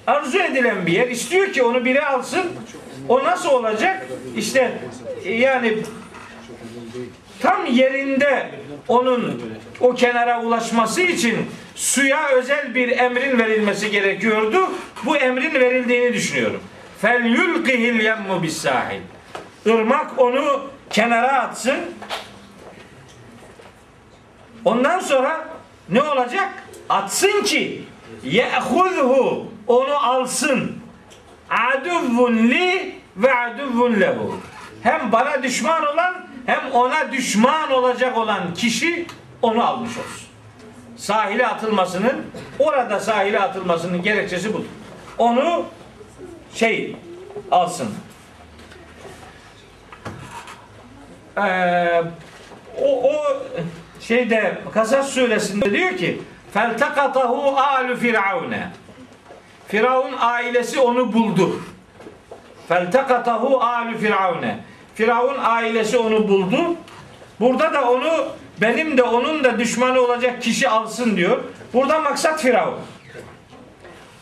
A: Arzu edilen bir yer istiyor ki onu biri alsın. O nasıl olacak? İşte yani tam yerinde onun o kenara ulaşması için suya özel bir emrin verilmesi gerekiyordu. Bu emrin verildiğini düşünüyorum. Fel yulqihil yemmu bis sahil. Irmak onu kenara atsın. Ondan sonra ne olacak? Atsın ki ye'huzhu onu alsın. Aduvvun li ve aduvvun lehu. Hem bana düşman olan hem ona düşman olacak olan kişi onu almış olsun. Sahile atılmasının orada sahile atılmasının gerekçesi budur. Onu şey alsın. Ee, o, o şeyde Kasas suresinde diyor ki feltakatahu alu firavune Firavun ailesi onu buldu. Feltekatahu alu firavune. Firavun ailesi onu buldu. Burada da onu benim de onun da düşmanı olacak kişi alsın diyor. Burada maksat Firavun.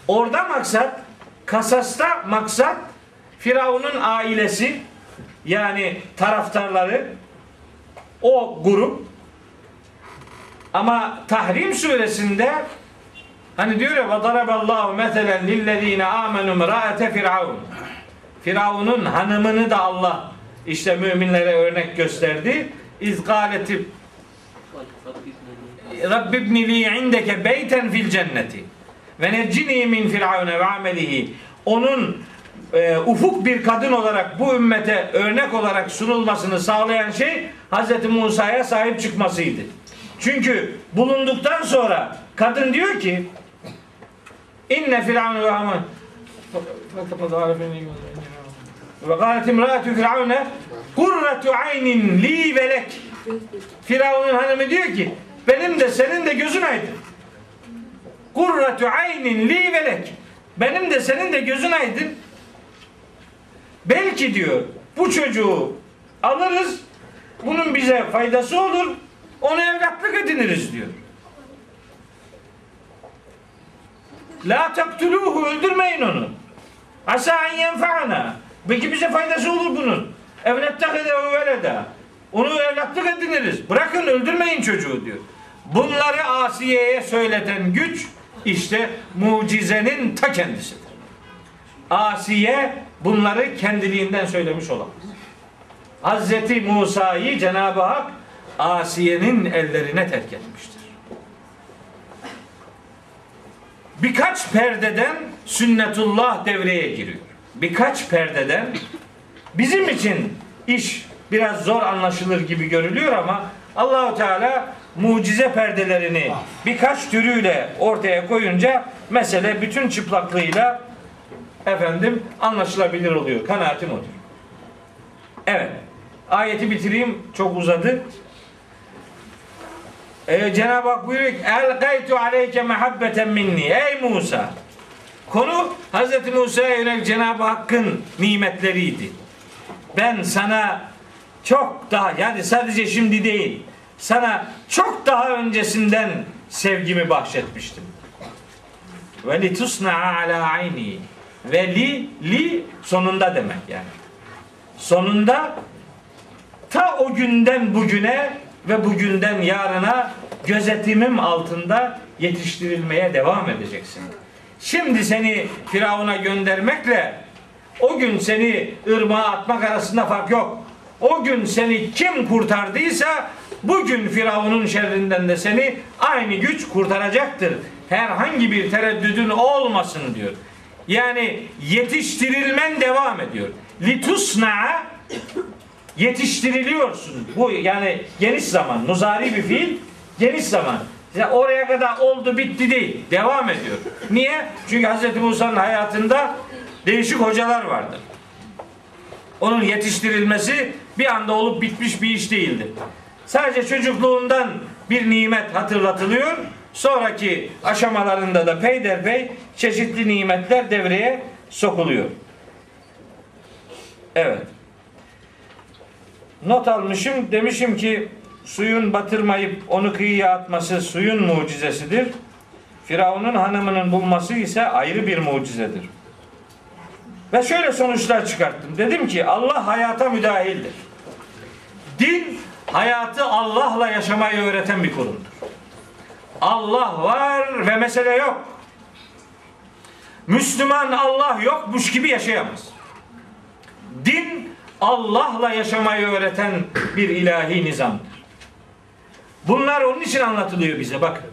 A: Orada maksat, Kasasta maksat Firavun'un ailesi yani taraftarları o grup ama Tahrim suresinde hani diyor ya Allahu meselen lillezine amenu mraate firavun Firavun'un hanımını da Allah işte müminlere örnek gösterdi. İzgaleti Rabbibni li indeke beyten fil cenneti ve neccini min firavune ve amelihi onun e, ufuk bir kadın olarak bu ümmete örnek olarak sunulmasını sağlayan şey Hz. Musa'ya sahip çıkmasıydı. Çünkü bulunduktan sonra kadın diyor ki inne firavun ve haman ve galet imraatu firavune kurratu aynin li velek Firavun'un hanımı diyor ki benim de senin de gözün aydın. Kurratu aynin li velek. Benim de senin de gözün aydın. Belki diyor bu çocuğu alırız. Bunun bize faydası olur. Onu evlatlık ediniriz diyor. La taktuluhu öldürmeyin onu. Asa en yenfa'na. Belki bize faydası olur bunun. Evnettehidehu veleda. Onu evlatlık ediniriz. Bırakın öldürmeyin çocuğu diyor. Bunları Asiye'ye söyleten güç işte mucizenin ta kendisidir. Asiye bunları kendiliğinden söylemiş olamaz. Hazreti Musa'yı Cenab-ı Hak Asiye'nin ellerine terk etmiştir. Birkaç perdeden sünnetullah devreye giriyor. Birkaç perdeden bizim için iş biraz zor anlaşılır gibi görülüyor ama Allahu Teala mucize perdelerini birkaç türüyle ortaya koyunca mesele bütün çıplaklığıyla efendim anlaşılabilir oluyor. Kanaatim odur. Evet. Ayeti bitireyim. Çok uzadı. Ee, Cenab-ı Hak buyuruyor ki El gaytu aleyke mehabbeten minni. Ey Musa. Konu Hz. Musa'ya yönelik Cenab-ı Hakk'ın nimetleriydi. Ben sana çok daha yani sadece şimdi değil sana çok daha öncesinden sevgimi bahşetmiştim. Ve li tusna'a ala ayni ve li li sonunda demek yani. Sonunda ta o günden bugüne ve bugünden yarına gözetimim altında yetiştirilmeye devam edeceksin. Şimdi seni Firavun'a göndermekle o gün seni ırmağa atmak arasında fark yok. O gün seni kim kurtardıysa bugün Firavun'un şerrinden de seni aynı güç kurtaracaktır. Herhangi bir tereddüdün olmasın diyor. Yani yetiştirilmen devam ediyor. Litusna yetiştiriliyorsun. Bu yani geniş zaman, nuzari bir fiil, geniş zaman. Ya oraya kadar oldu bitti değil. Devam ediyor. Niye? Çünkü Hz. Musa'nın hayatında değişik hocalar vardı. Onun yetiştirilmesi bir anda olup bitmiş bir iş değildi. Sadece çocukluğundan bir nimet hatırlatılıyor. Sonraki aşamalarında da peyderpey çeşitli nimetler devreye sokuluyor. Evet. Not almışım. Demişim ki suyun batırmayıp onu kıyıya atması suyun mucizesidir. Firavun'un hanımının bulması ise ayrı bir mucizedir. Ve şöyle sonuçlar çıkarttım. Dedim ki Allah hayata müdahildir. Din hayatı Allah'la yaşamayı öğreten bir kurumdur. Allah var ve mesele yok. Müslüman Allah yokmuş gibi yaşayamaz. Din Allah'la yaşamayı öğreten bir ilahi nizamdır. Bunlar onun için anlatılıyor bize bakın.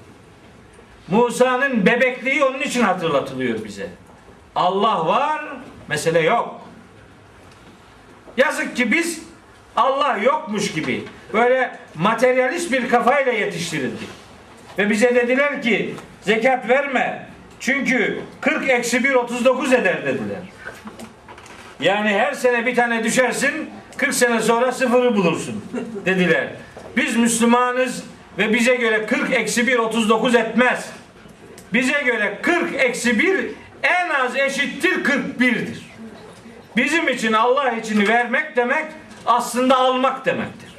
A: Musa'nın bebekliği onun için hatırlatılıyor bize. Allah var, mesele yok. Yazık ki biz Allah yokmuş gibi böyle materyalist bir kafayla yetiştirildik. Ve bize dediler ki zekat verme. Çünkü 40 eksi 1 39 eder dediler. Yani her sene bir tane düşersin 40 sene sonra sıfırı bulursun dediler. Biz Müslümanız ve bize göre 40 eksi 1 39 etmez. Bize göre 40 eksi 1 en az eşittir 41'dir. Bizim için Allah için vermek demek aslında almak demektir.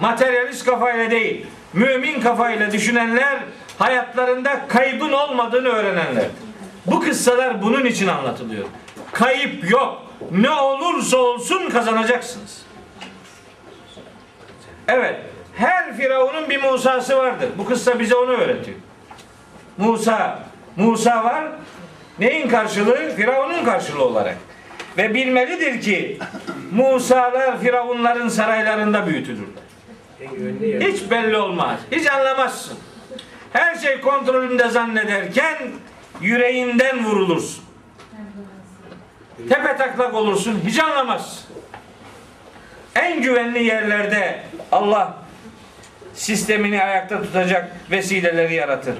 A: Materyalist kafayla değil, mümin kafayla düşünenler hayatlarında kaybın olmadığını öğrenenlerdir. Bu kıssalar bunun için anlatılıyor. Kayıp yok. Ne olursa olsun kazanacaksınız. Evet. Her firavunun bir Musa'sı vardır. Bu kıssa bize onu öğretiyor. Musa, Musa var. Neyin karşılığı? Firavunun karşılığı olarak. Ve bilmelidir ki Musa'lar Firavunların saraylarında büyütülürler. Hiç belli olmaz. Hiç anlamazsın. Her şey kontrolünde zannederken yüreğinden vurulursun. Tepe taklak olursun. Hiç anlamazsın. En güvenli yerlerde Allah sistemini ayakta tutacak vesileleri yaratır.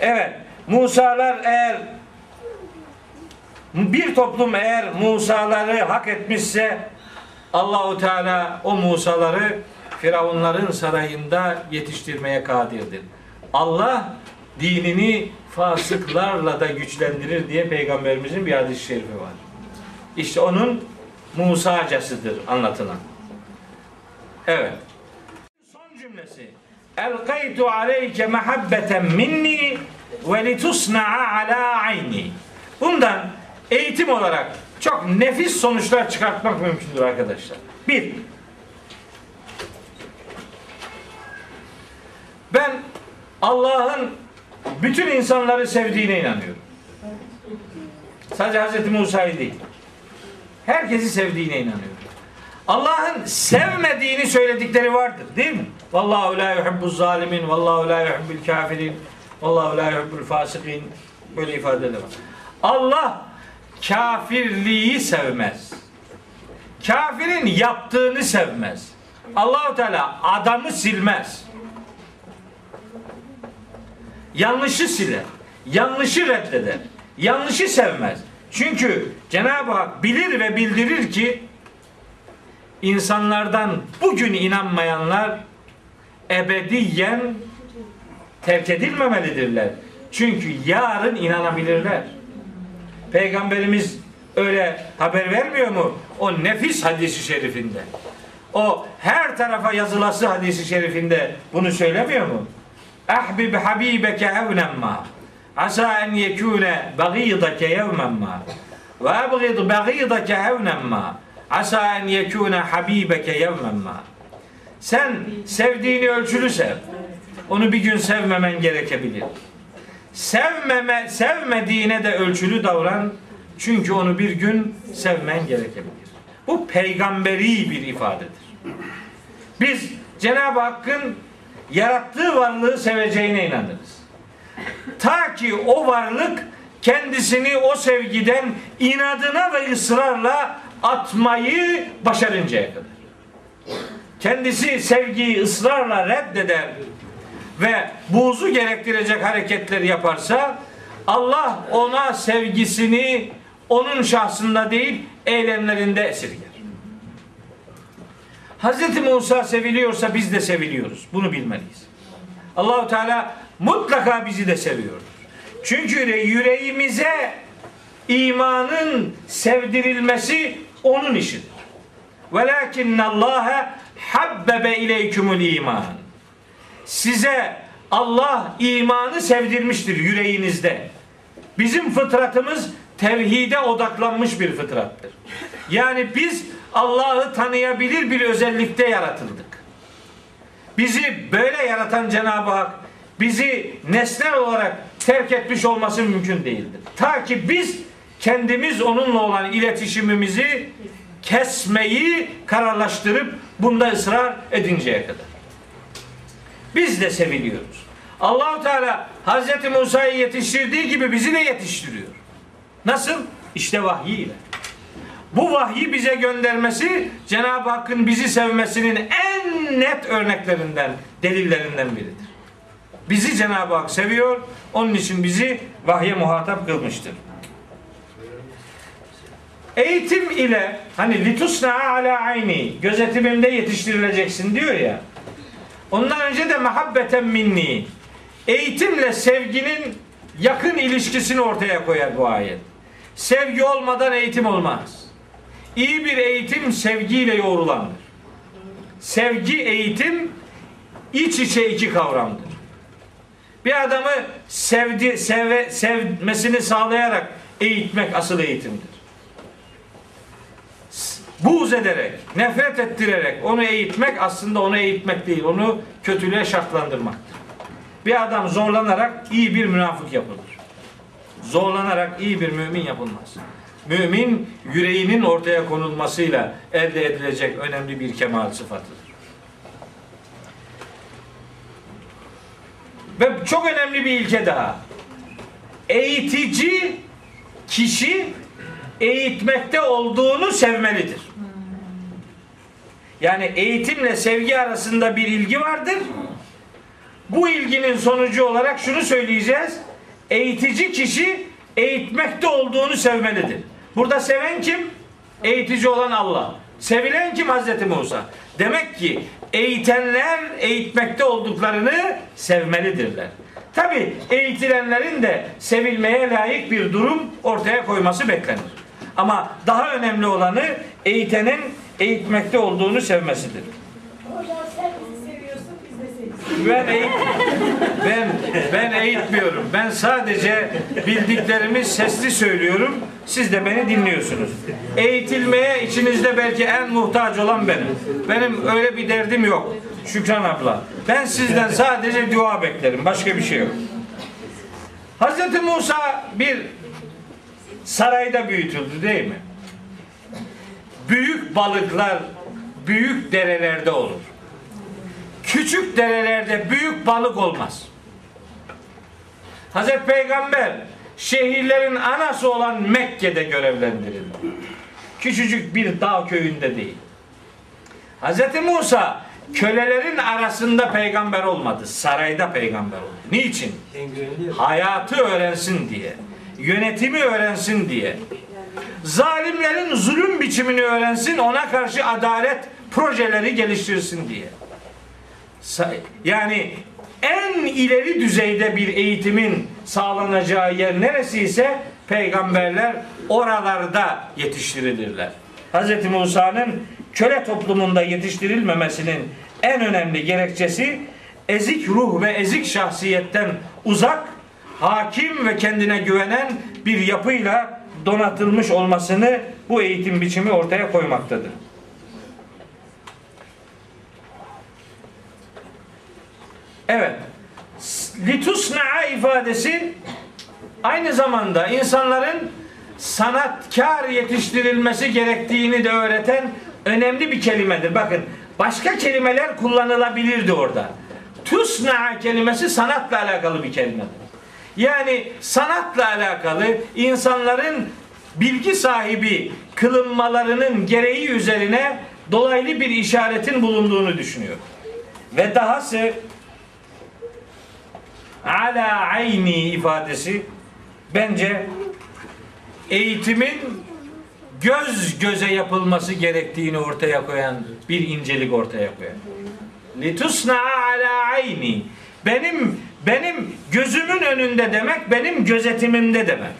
A: Evet, Musalar eğer bir toplum eğer Musaları hak etmişse Allahu Teala o Musaları Firavunların sarayında yetiştirmeye kadirdir. Allah dinini fasıklarla da güçlendirir diye peygamberimizin bir hadis-i şerifi var. İşte onun Musacasıdır anlatılan. Evet. Son cümlesi. Elkaytu aleyke mehabbeten minni ve litusna'a ala ayni. Bundan eğitim olarak çok nefis sonuçlar çıkartmak mümkündür arkadaşlar. Bir, ben Allah'ın bütün insanları sevdiğine inanıyorum. Sadece Hz. Musa'yı değil. Herkesi sevdiğine inanıyorum. Allah'ın sevmediğini söyledikleri vardır değil mi? Vallahu la yuhibbuz zalimin, vallahu la yuhibbul kafirin, vallahu la yuhibbul fasikin. Böyle ifadeler var. Allah kafirliği sevmez. Kafirin yaptığını sevmez. Allahu Teala adamı silmez. Yanlışı siler. Yanlışı reddeder. Yanlışı sevmez. Çünkü Cenab-ı Hak bilir ve bildirir ki insanlardan bugün inanmayanlar ebediyen terk edilmemelidirler. Çünkü yarın inanabilirler. Peygamberimiz öyle haber vermiyor mu? O nefis hadisi şerifinde. O her tarafa yazılası hadisi şerifinde bunu söylemiyor mu? Ahbib habibeke hevnen ma. Asa en yekune bagidake yevmen ma. Ve abgid bagidake hevnen ma. Asa en yekune habibeke yevmen ma. Sen sevdiğini ölçülü sev. Onu bir gün sevmemen gerekebilir. Sevmeme, sevmediğine de ölçülü davran. Çünkü onu bir gün sevmen gerekebilir. Bu peygamberi bir ifadedir. Biz Cenab-ı Hakk'ın yarattığı varlığı seveceğine inanırız. Ta ki o varlık kendisini o sevgiden inadına ve ısrarla atmayı başarıncaya kadar. Kendisi sevgiyi ısrarla reddeder ve buğzu gerektirecek hareketleri yaparsa Allah ona sevgisini onun şahsında değil eylemlerinde esirger. Hz. Musa seviliyorsa biz de seviliyoruz. Bunu bilmeliyiz. Allahu Teala mutlaka bizi de seviyor. Çünkü yüreğimize imanın sevdirilmesi onun işidir. Velakinne Allahe habbebe ileykumul iman. Size Allah imanı sevdirmiştir yüreğinizde. Bizim fıtratımız tevhide odaklanmış bir fıtrattır. Yani biz Allah'ı tanıyabilir bir özellikte yaratıldık. Bizi böyle yaratan Cenab-ı Hak bizi nesnel olarak terk etmiş olması mümkün değildir. Ta ki biz kendimiz onunla olan iletişimimizi kesmeyi kararlaştırıp bunda ısrar edinceye kadar. Biz de seviliyoruz. Allahu Teala Hazreti Musa'yı yetiştirdiği gibi bizi de yetiştiriyor. Nasıl? İşte vahiy ile. Bu vahyi bize göndermesi Cenab-ı Hakk'ın bizi sevmesinin en net örneklerinden, delillerinden biridir. Bizi Cenab-ı Hak seviyor, onun için bizi vahye muhatap kılmıştır. Eğitim ile hani litusna ala ayni gözetimimde yetiştirileceksin diyor ya. Ondan önce de muhabbeten minni. Eğitimle sevginin yakın ilişkisini ortaya koyar bu ayet. Sevgi olmadan eğitim olmaz. İyi bir eğitim sevgiyle yoğrulandır. Sevgi eğitim iç içe iki kavramdır. Bir adamı sevdi, seve, sevmesini sağlayarak eğitmek asıl eğitimdir. Buğz ederek, nefret ettirerek onu eğitmek aslında onu eğitmek değil, onu kötülüğe şartlandırmaktır. Bir adam zorlanarak iyi bir münafık yapılır. Zorlanarak iyi bir mümin yapılmaz. Mümin yüreğinin ortaya konulmasıyla elde edilecek önemli bir kemal sıfatıdır. Ve çok önemli bir ilke daha. Eğitici kişi eğitmekte olduğunu sevmelidir. Yani eğitimle sevgi arasında bir ilgi vardır. Bu ilginin sonucu olarak şunu söyleyeceğiz. Eğitici kişi eğitmekte olduğunu sevmelidir. Burada seven kim? Eğitici olan Allah. Sevilen kim? Hazreti Musa. Demek ki eğitenler eğitmekte olduklarını sevmelidirler. Tabi eğitilenlerin de sevilmeye layık bir durum ortaya koyması beklenir. Ama daha önemli olanı eğitenin eğitmekte olduğunu sevmesidir.
C: Hocam sen bizi seviyorsun, biz de seni
A: Ben eğit ben ben eğitmiyorum. Ben sadece bildiklerimi sesli söylüyorum. Siz de beni dinliyorsunuz. Eğitilmeye içinizde belki en muhtaç olan benim. Benim öyle bir derdim yok. Şükran abla. Ben sizden sadece dua beklerim. Başka bir şey yok. Hazreti Musa bir sarayda büyütüldü değil mi? Büyük balıklar büyük derelerde olur küçük derelerde büyük balık olmaz. Hazreti Peygamber şehirlerin anası olan Mekke'de görevlendirildi. Küçücük bir dağ köyünde değil. Hazreti Musa kölelerin arasında peygamber olmadı. Sarayda peygamber oldu. Niçin? Hayatı öğrensin diye. Yönetimi öğrensin diye. Zalimlerin zulüm biçimini öğrensin, ona karşı adalet projeleri geliştirsin diye. Yani en ileri düzeyde bir eğitimin sağlanacağı yer neresi ise peygamberler oralarda yetiştirilirler. Hz. Musa'nın köle toplumunda yetiştirilmemesinin en önemli gerekçesi ezik ruh ve ezik şahsiyetten uzak, hakim ve kendine güvenen bir yapıyla donatılmış olmasını bu eğitim biçimi ortaya koymaktadır. Evet. Litusna'a ifadesi aynı zamanda insanların sanatkar yetiştirilmesi gerektiğini de öğreten önemli bir kelimedir. Bakın başka kelimeler kullanılabilirdi orada. Tusna'a kelimesi sanatla alakalı bir kelimedir. Yani sanatla alakalı insanların bilgi sahibi kılınmalarının gereği üzerine dolaylı bir işaretin bulunduğunu düşünüyor. Ve dahası ala ayni ifadesi bence eğitimin göz göze yapılması gerektiğini ortaya koyan bir incelik ortaya koyan. Litusna ala ayni. Benim benim gözümün önünde demek, benim gözetimimde demek.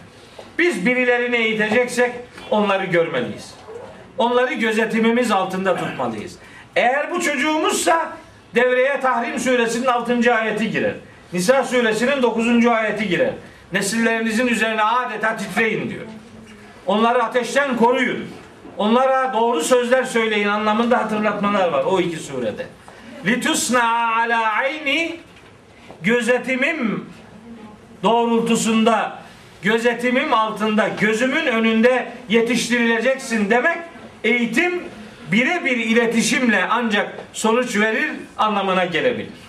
A: Biz birilerini eğiteceksek onları görmeliyiz. Onları gözetimimiz altında tutmalıyız. Eğer bu çocuğumuzsa devreye Tahrim suresinin 6. ayeti girer. Nisa suresinin 9. ayeti girer. Nesillerinizin üzerine adeta titreyin diyor. Onları ateşten koruyun. Onlara doğru sözler söyleyin anlamında hatırlatmalar var o iki surede. Litusna ala ayni gözetimim doğrultusunda gözetimim altında gözümün önünde yetiştirileceksin demek eğitim birebir iletişimle ancak sonuç verir anlamına gelebilir.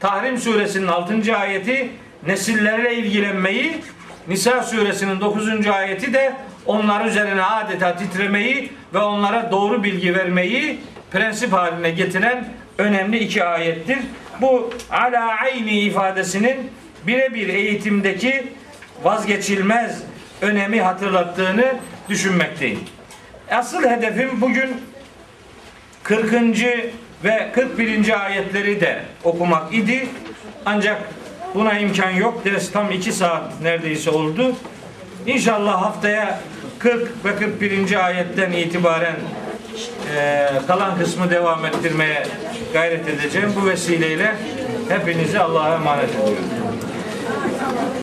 A: Tahrim suresinin 6. ayeti nesillerle ilgilenmeyi, Nisa suresinin 9. ayeti de onlar üzerine adeta titremeyi ve onlara doğru bilgi vermeyi prensip haline getiren önemli iki ayettir. Bu ala ayni ifadesinin birebir eğitimdeki vazgeçilmez önemi hatırlattığını düşünmekteyim. Asıl hedefim bugün 40. ve 41. ayetleri de okumak idi. Ancak buna imkan yok. Ders tam 2 saat neredeyse oldu. İnşallah haftaya 40 ve 41. ayetten itibaren e, kalan kısmı devam ettirmeye gayret edeceğim. Bu vesileyle hepinizi Allah'a emanet ediyorum.